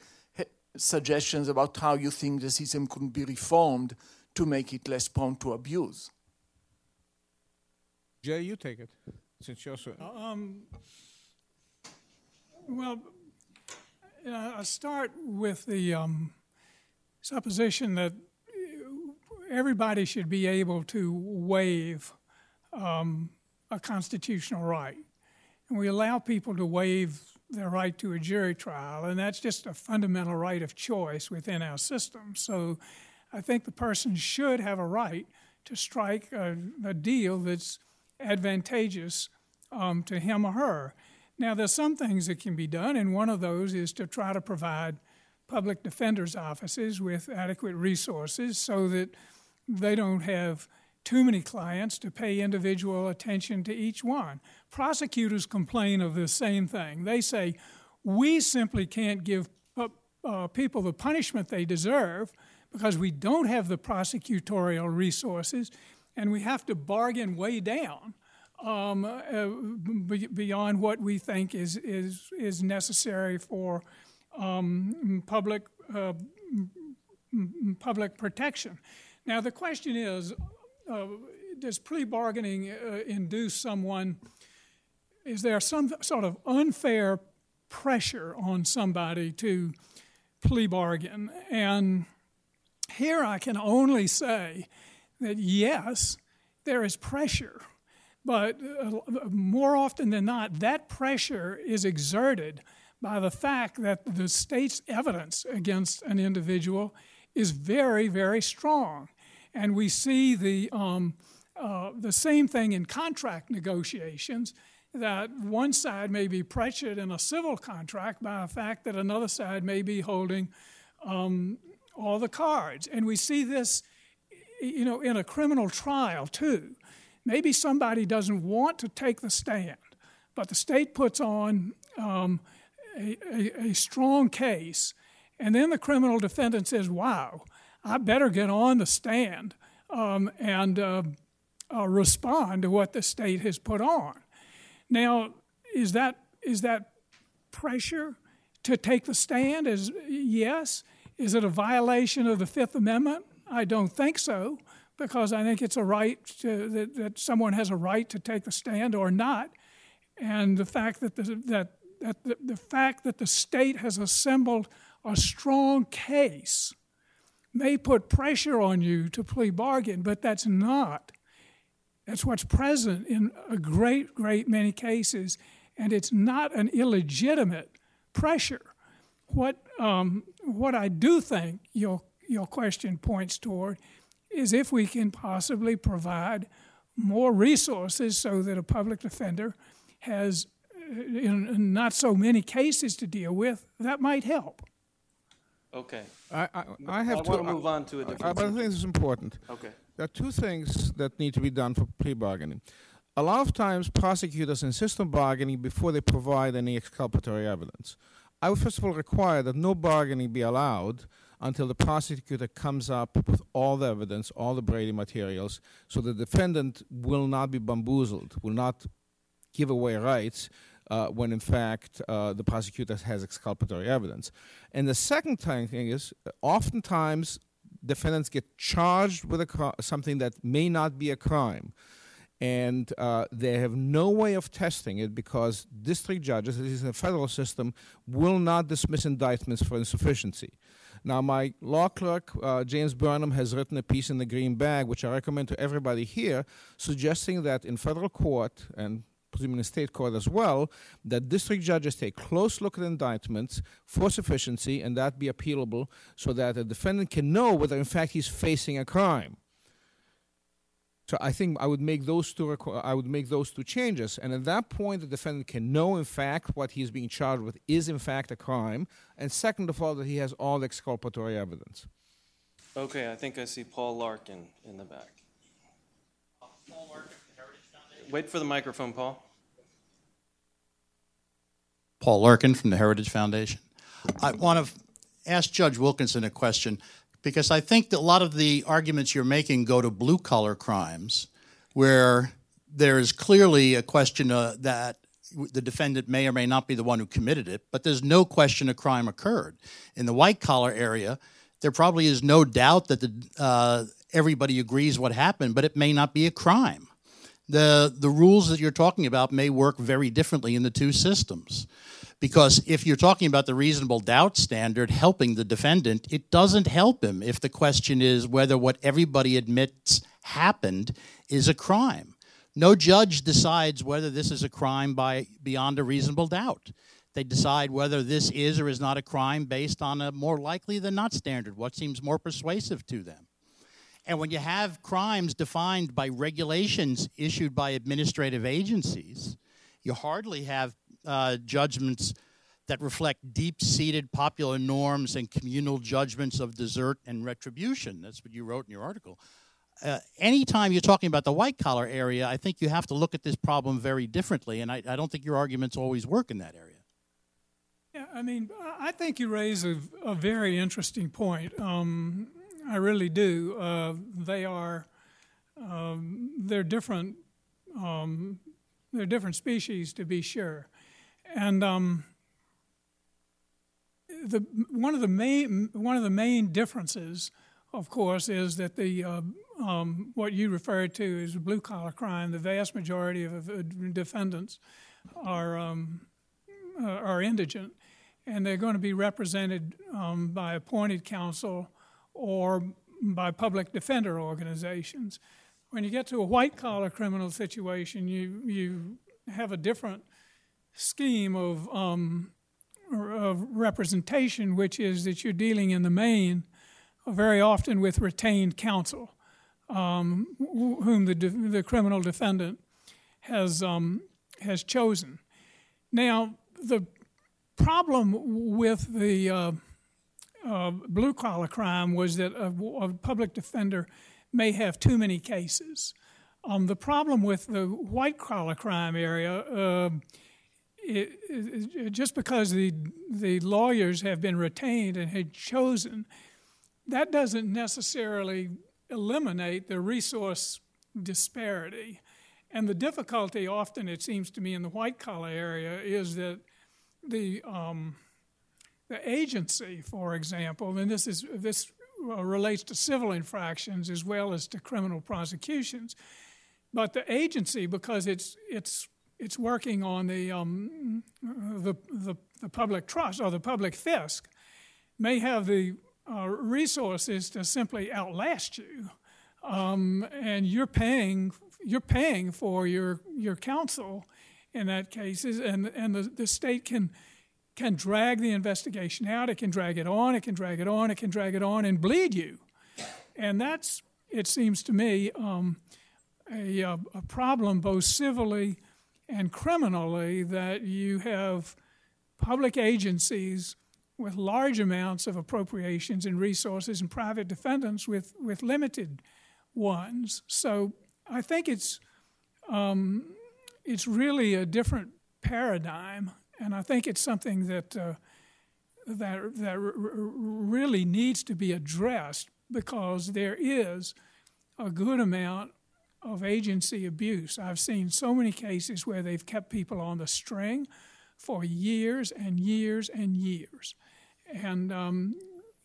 suggestions about how you think the system could be reformed to make it less prone to abuse? Jay, you take it, since you're so. Um, well, I start with the um, supposition that everybody should be able to waive um, a constitutional right. And we allow people to waive their right to a jury trial, and that's just a fundamental right of choice within our system. So I think the person should have a right to strike a, a deal that's advantageous um, to him or her. Now, there's some things that can be done, and one of those is to try to provide public defenders' offices with adequate resources so that they don't have too many clients to pay individual attention to each one. Prosecutors complain of the same thing. They say, we simply can't give uh, people the punishment they deserve because we don't have the prosecutorial resources and we have to bargain way down um, uh, beyond what we think is, is, is necessary for um, public, uh, public protection. Now, the question is uh, does plea bargaining uh, induce someone? Is there some sort of unfair pressure on somebody to plea bargain? And here I can only say that yes, there is pressure but uh, more often than not, that pressure is exerted by the fact that the state's evidence against an individual is very, very strong. And we see the, um, uh, the same thing in contract negotiations. that one side may be pressured in a civil contract by the fact that another side may be holding um, all the cards. And we see this, you know, in a criminal trial too. Maybe somebody doesn't want to take the stand, but the state puts on um, a, a, a strong case, and then the criminal defendant says, "Wow, I better get on the stand um, and uh, uh, respond to what the state has put on." Now, is that is that pressure to take the stand? Is yes. Is it a violation of the Fifth Amendment? I don't think so, because I think it's a right to, that, that someone has a right to take the stand or not. And the fact that the, that, that the, the fact that the state has assembled a strong case may put pressure on you to plea bargain, but that's not. That's what's present in a great, great many cases, and it's not an illegitimate pressure. What, um, what I do think your, your question points toward is if we can possibly provide more resources so that a public defender has uh, in not so many cases to deal with, that might help. Okay. I, I, I have I to want to move on to a different. Uh, but I think this is important. Okay. There are two things that need to be done for plea bargaining. A lot of times, prosecutors insist on bargaining before they provide any exculpatory evidence. I would first of all require that no bargaining be allowed until the prosecutor comes up with all the evidence, all the Brady materials, so the defendant will not be bamboozled, will not give away rights uh, when in fact uh, the prosecutor has exculpatory evidence. And the second thing is, oftentimes defendants get charged with a, something that may not be a crime and uh, they have no way of testing it because district judges, at least in the federal system, will not dismiss indictments for insufficiency. Now, my law clerk, uh, James Burnham, has written a piece in the Green Bag, which I recommend to everybody here, suggesting that in federal court and presumably in state court as well, that district judges take close look at indictments for sufficiency and that be appealable so that a defendant can know whether in fact he's facing a crime. So I think I would make those two requ- I would make those two changes, and at that point, the defendant can know, in fact, what he's being charged with is in fact a crime, and second of all, that he has all the exculpatory evidence. Okay, I think I see Paul Larkin in the back. Paul Larkin, Heritage Foundation. Wait for the microphone, Paul. Paul Larkin from the Heritage Foundation. I want to ask Judge Wilkinson a question because I think that a lot of the arguments you're making go to blue collar crimes, where there is clearly a question uh, that the defendant may or may not be the one who committed it, but there's no question a crime occurred. In the white collar area, there probably is no doubt that the, uh, everybody agrees what happened, but it may not be a crime. The, the rules that you're talking about may work very differently in the two systems. Because if you're talking about the reasonable doubt standard helping the defendant, it doesn't help him if the question is whether what everybody admits happened is a crime. No judge decides whether this is a crime by beyond a reasonable doubt. They decide whether this is or is not a crime based on a more likely than not standard, what seems more persuasive to them. And when you have crimes defined by regulations issued by administrative agencies, you hardly have uh, judgments that reflect deep seated popular norms and communal judgments of desert and retribution. That's what you wrote in your article. Uh, anytime you're talking about the white collar area, I think you have to look at this problem very differently, and I, I don't think your arguments always work in that area. Yeah, I mean, I think you raise a, a very interesting point. Um, I really do. Uh, they are um, they're different. Um, they're different species, to be sure. And um, the one of the main one of the main differences, of course, is that the uh, um, what you referred to as blue collar crime. The vast majority of defendants are um, uh, are indigent, and they're going to be represented um, by appointed counsel or by public defender organizations. When you get to a white collar criminal situation, you you have a different scheme of, um, of representation, which is that you're dealing in the main very often with retained counsel, um, whom the, the criminal defendant has, um, has chosen. Now, the problem with the uh, uh, blue collar crime was that a, a, public defender may have too many cases. Um, the problem with the white collar crime area, uh, it, it, just because the the lawyers have been retained and had chosen, that doesn't necessarily eliminate the resource disparity. And the difficulty, often it seems to me, in the white collar area is that the um, the agency, for example, and this is this relates to civil infractions as well as to criminal prosecutions, but the agency, because it's it's it's working on the um, the, the, the public trust or the public fisc, may have the uh, resources to simply outlast you, um, and you're paying you're paying for your your counsel in that case, and and the, the state can can drag the investigation out. It can drag it on. It can drag it on. It can drag it on and bleed you, and that's it seems to me um, a, a problem both civilly and criminally that you have public agencies with large amounts of appropriations and resources and private defendants with, with limited ones. So I think it's um, it's really a different paradigm, and I think it's something that uh, that that r- really needs to be addressed because there is a good amount of agency abuse. I've seen so many cases where they've kept people on the string for years and years and years. And um,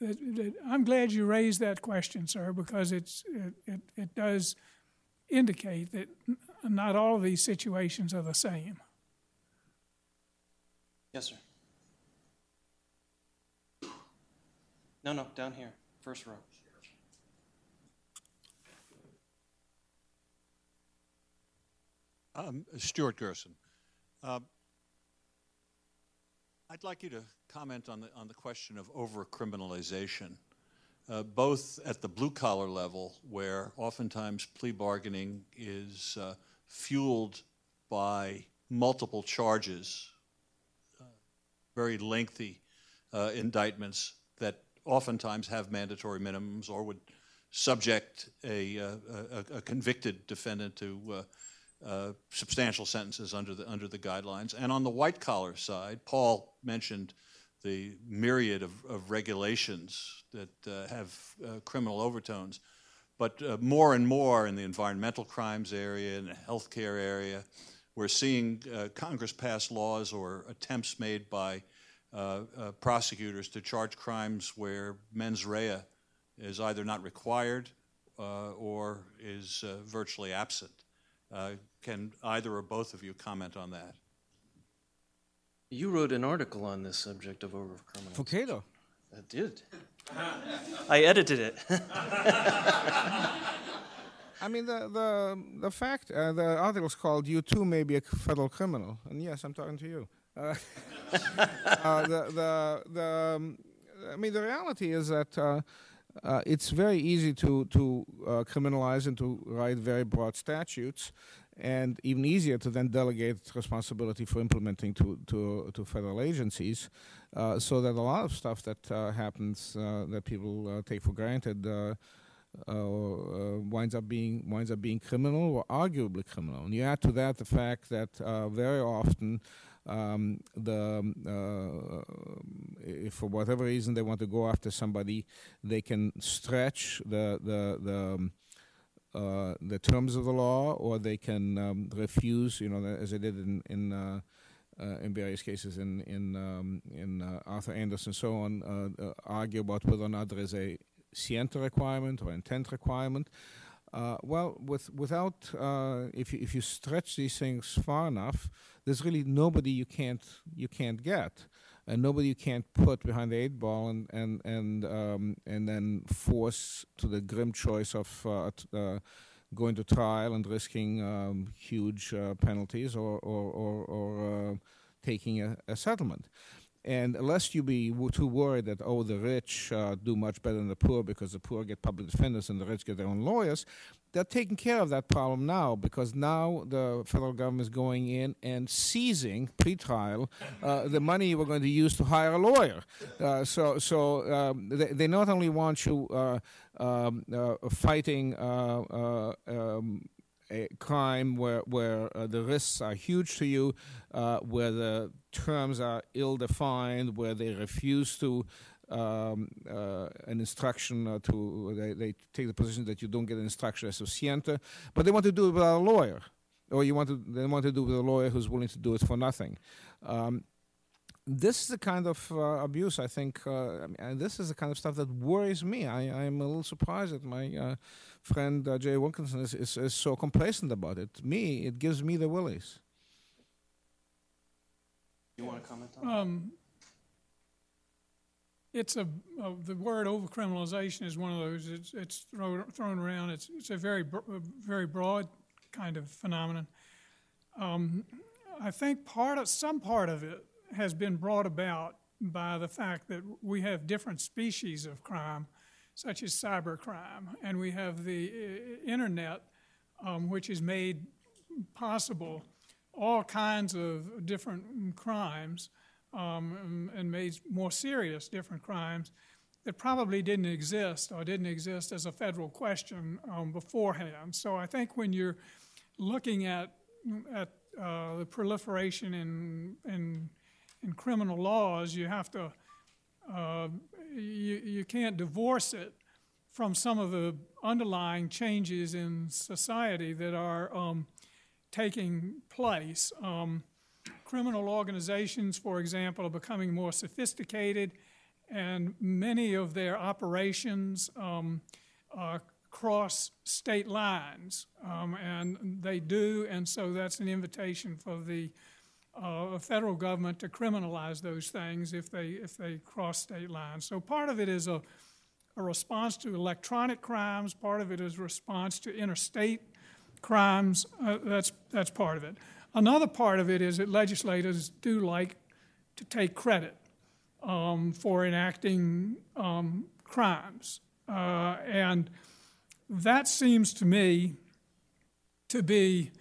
it, it, I'm glad you raised that question, sir, because it's, it, it does indicate that not all of these situations are the same. Yes, sir. No, no, down here, first row. Um, Stuart Gerson. Uh, I'd like you to comment on the, on the question of over-criminalization, uh, both at the blue-collar level, where oftentimes plea bargaining is uh, fueled by multiple charges, uh, very lengthy uh, indictments that oftentimes have mandatory minimums or would subject a, uh, a, a convicted defendant to uh, substantial sentences under the under the guidelines. And on the white collar side, Paul mentioned the myriad of, of regulations that uh, have uh, criminal overtones, but uh, more and more in the environmental crimes area and the healthcare area, we're seeing uh, Congress pass laws or attempts made by prosecutors to charge crimes where mens rea is either not required or is virtually absent. Uh, can either or both of you comment on that? You wrote an article on this subject of overcriminalization. For Cato. I did. I edited it. I mean, the the the fact uh, the article is called "You Too May Be a Federal Criminal," and yes, I'm talking to you. Uh, uh, the the the um, I mean, the reality is that uh, it's very easy to to uh, criminalize and to write very broad statutes, and even easier to then delegate responsibility for implementing to to, to federal agencies, uh, so that a lot of stuff that uh, happens uh, that people uh, take for granted. winds up being winds up being criminal or arguably criminal, and you add to that the fact that very often um, the uh, if for whatever reason they want to go after somebody, they can stretch the the the um, uh, the terms of the law, or they can um, refuse, you know, as they did in in, uh, uh, in various cases in in um, in uh, Arthur Andersen and so on, uh, argue about whether or not there is a scienter requirement or intent requirement. Uh, well, with, without uh, if you, if you stretch these things far enough, there's really nobody you can't you can't get, and nobody you can't put behind the eight ball and and and um, and then force to the grim choice of uh, uh going to trial and risking um, huge uh, penalties or or or, or taking a, a, settlement. And lest you be too worried that, oh, the rich uh, do much better than the poor because the poor get public defenders and the rich get their own lawyers, they're taking care of that problem now because now the federal government is going in and seizing pre-trial uh, the money you were going to use to hire a lawyer. Uh, so, so um, they, they, not only want you uh, um, uh, fighting uh, um, a crime where, where uh, the risks are huge to you, uh, where the terms are ill defined, where they refuse to um, uh, an instruction uh, to, they, they, take the position that you don't get an instruction as scienter, but they want to do it without a lawyer. Or you want to, they want to do it with a lawyer who's willing to do it for nothing. Um, this is the kind of uh, abuse I think, uh, and this is the kind of stuff that worries me. I, am a little surprised that my uh, friend uh, Jay Wilkinson is, is, is, so complacent about it. Me, it gives me the willies. You want to comment on um, It's a the word overcriminalization is one of those. It's it's thrown, thrown around. It's it's a very very broad kind of phenomenon. Um, I think part of some part of it has been brought about by the fact that we have different species of crime, such as cybercrime, and we have the uh, internet, um, which has made possible all kinds of different crimes um, and made more serious different crimes that probably didn't exist or didn't exist as a federal question um, beforehand. So I think when you're looking at at uh, the proliferation in in in criminal laws, you have to, uh, you, you can't divorce it from some of the underlying changes in society that are um, taking place. Um, criminal organizations, for example, are becoming more sophisticated, and many of their operations um, cross state lines, um, and they do, and so that's an invitation for the uh, federal government to criminalize those things if they if they cross state lines. So part of it is a, a response to electronic crimes. Part of it is a response to interstate crimes. Uh, that's that's part of it. Another part of it is that legislators do like to take credit um, for enacting um, crimes, uh, and that seems to me to be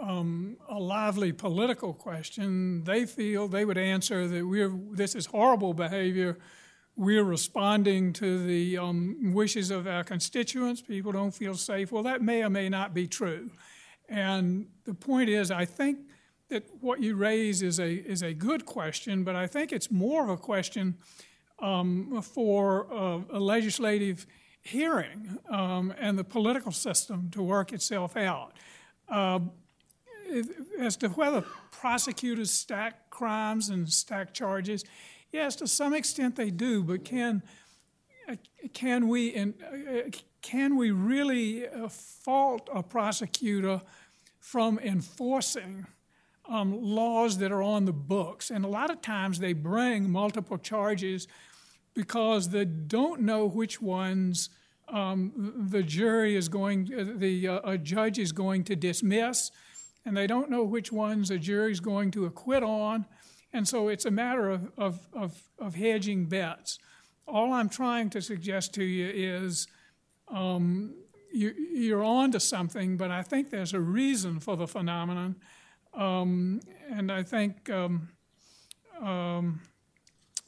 um, a lively political question, they feel they would answer that we're this is horrible behavior. We're responding to the um, wishes of our constituents. People don't feel safe. Well, that may or may not be true. And the point is, I think that what you raise is a is a good question, but I think it's more of a question um, for uh, a legislative hearing um, and the political system to work itself out. Uh, as to whether prosecutors stack crimes and stack charges, yes, to some extent they do, but can can we can we really uh, fault a prosecutor from enforcing um, laws that are on the books? And a lot of times they bring multiple charges because they don't know which ones um, the jury is going, the uh, judge is going to dismiss and they don't know which ones a jury's going to acquit on. And so it's a matter of, of, of, of hedging bets. All I'm trying to suggest to you is um, you, you're on to something, but I think there's a reason for the phenomenon. Um, and I think um, um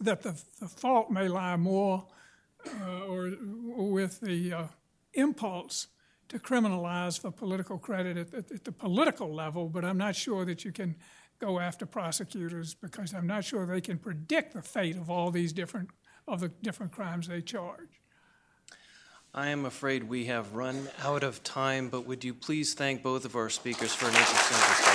that the, the fault may lie more uh, or, with the uh, impulse to criminalize for political credit at, at, at, the political level, but I'm not sure that you can go after prosecutors because I'm not sure they can predict the fate of all these different of the different crimes they charge. I am afraid we have run out of time, but would you please thank both of our speakers for an interesting discussion?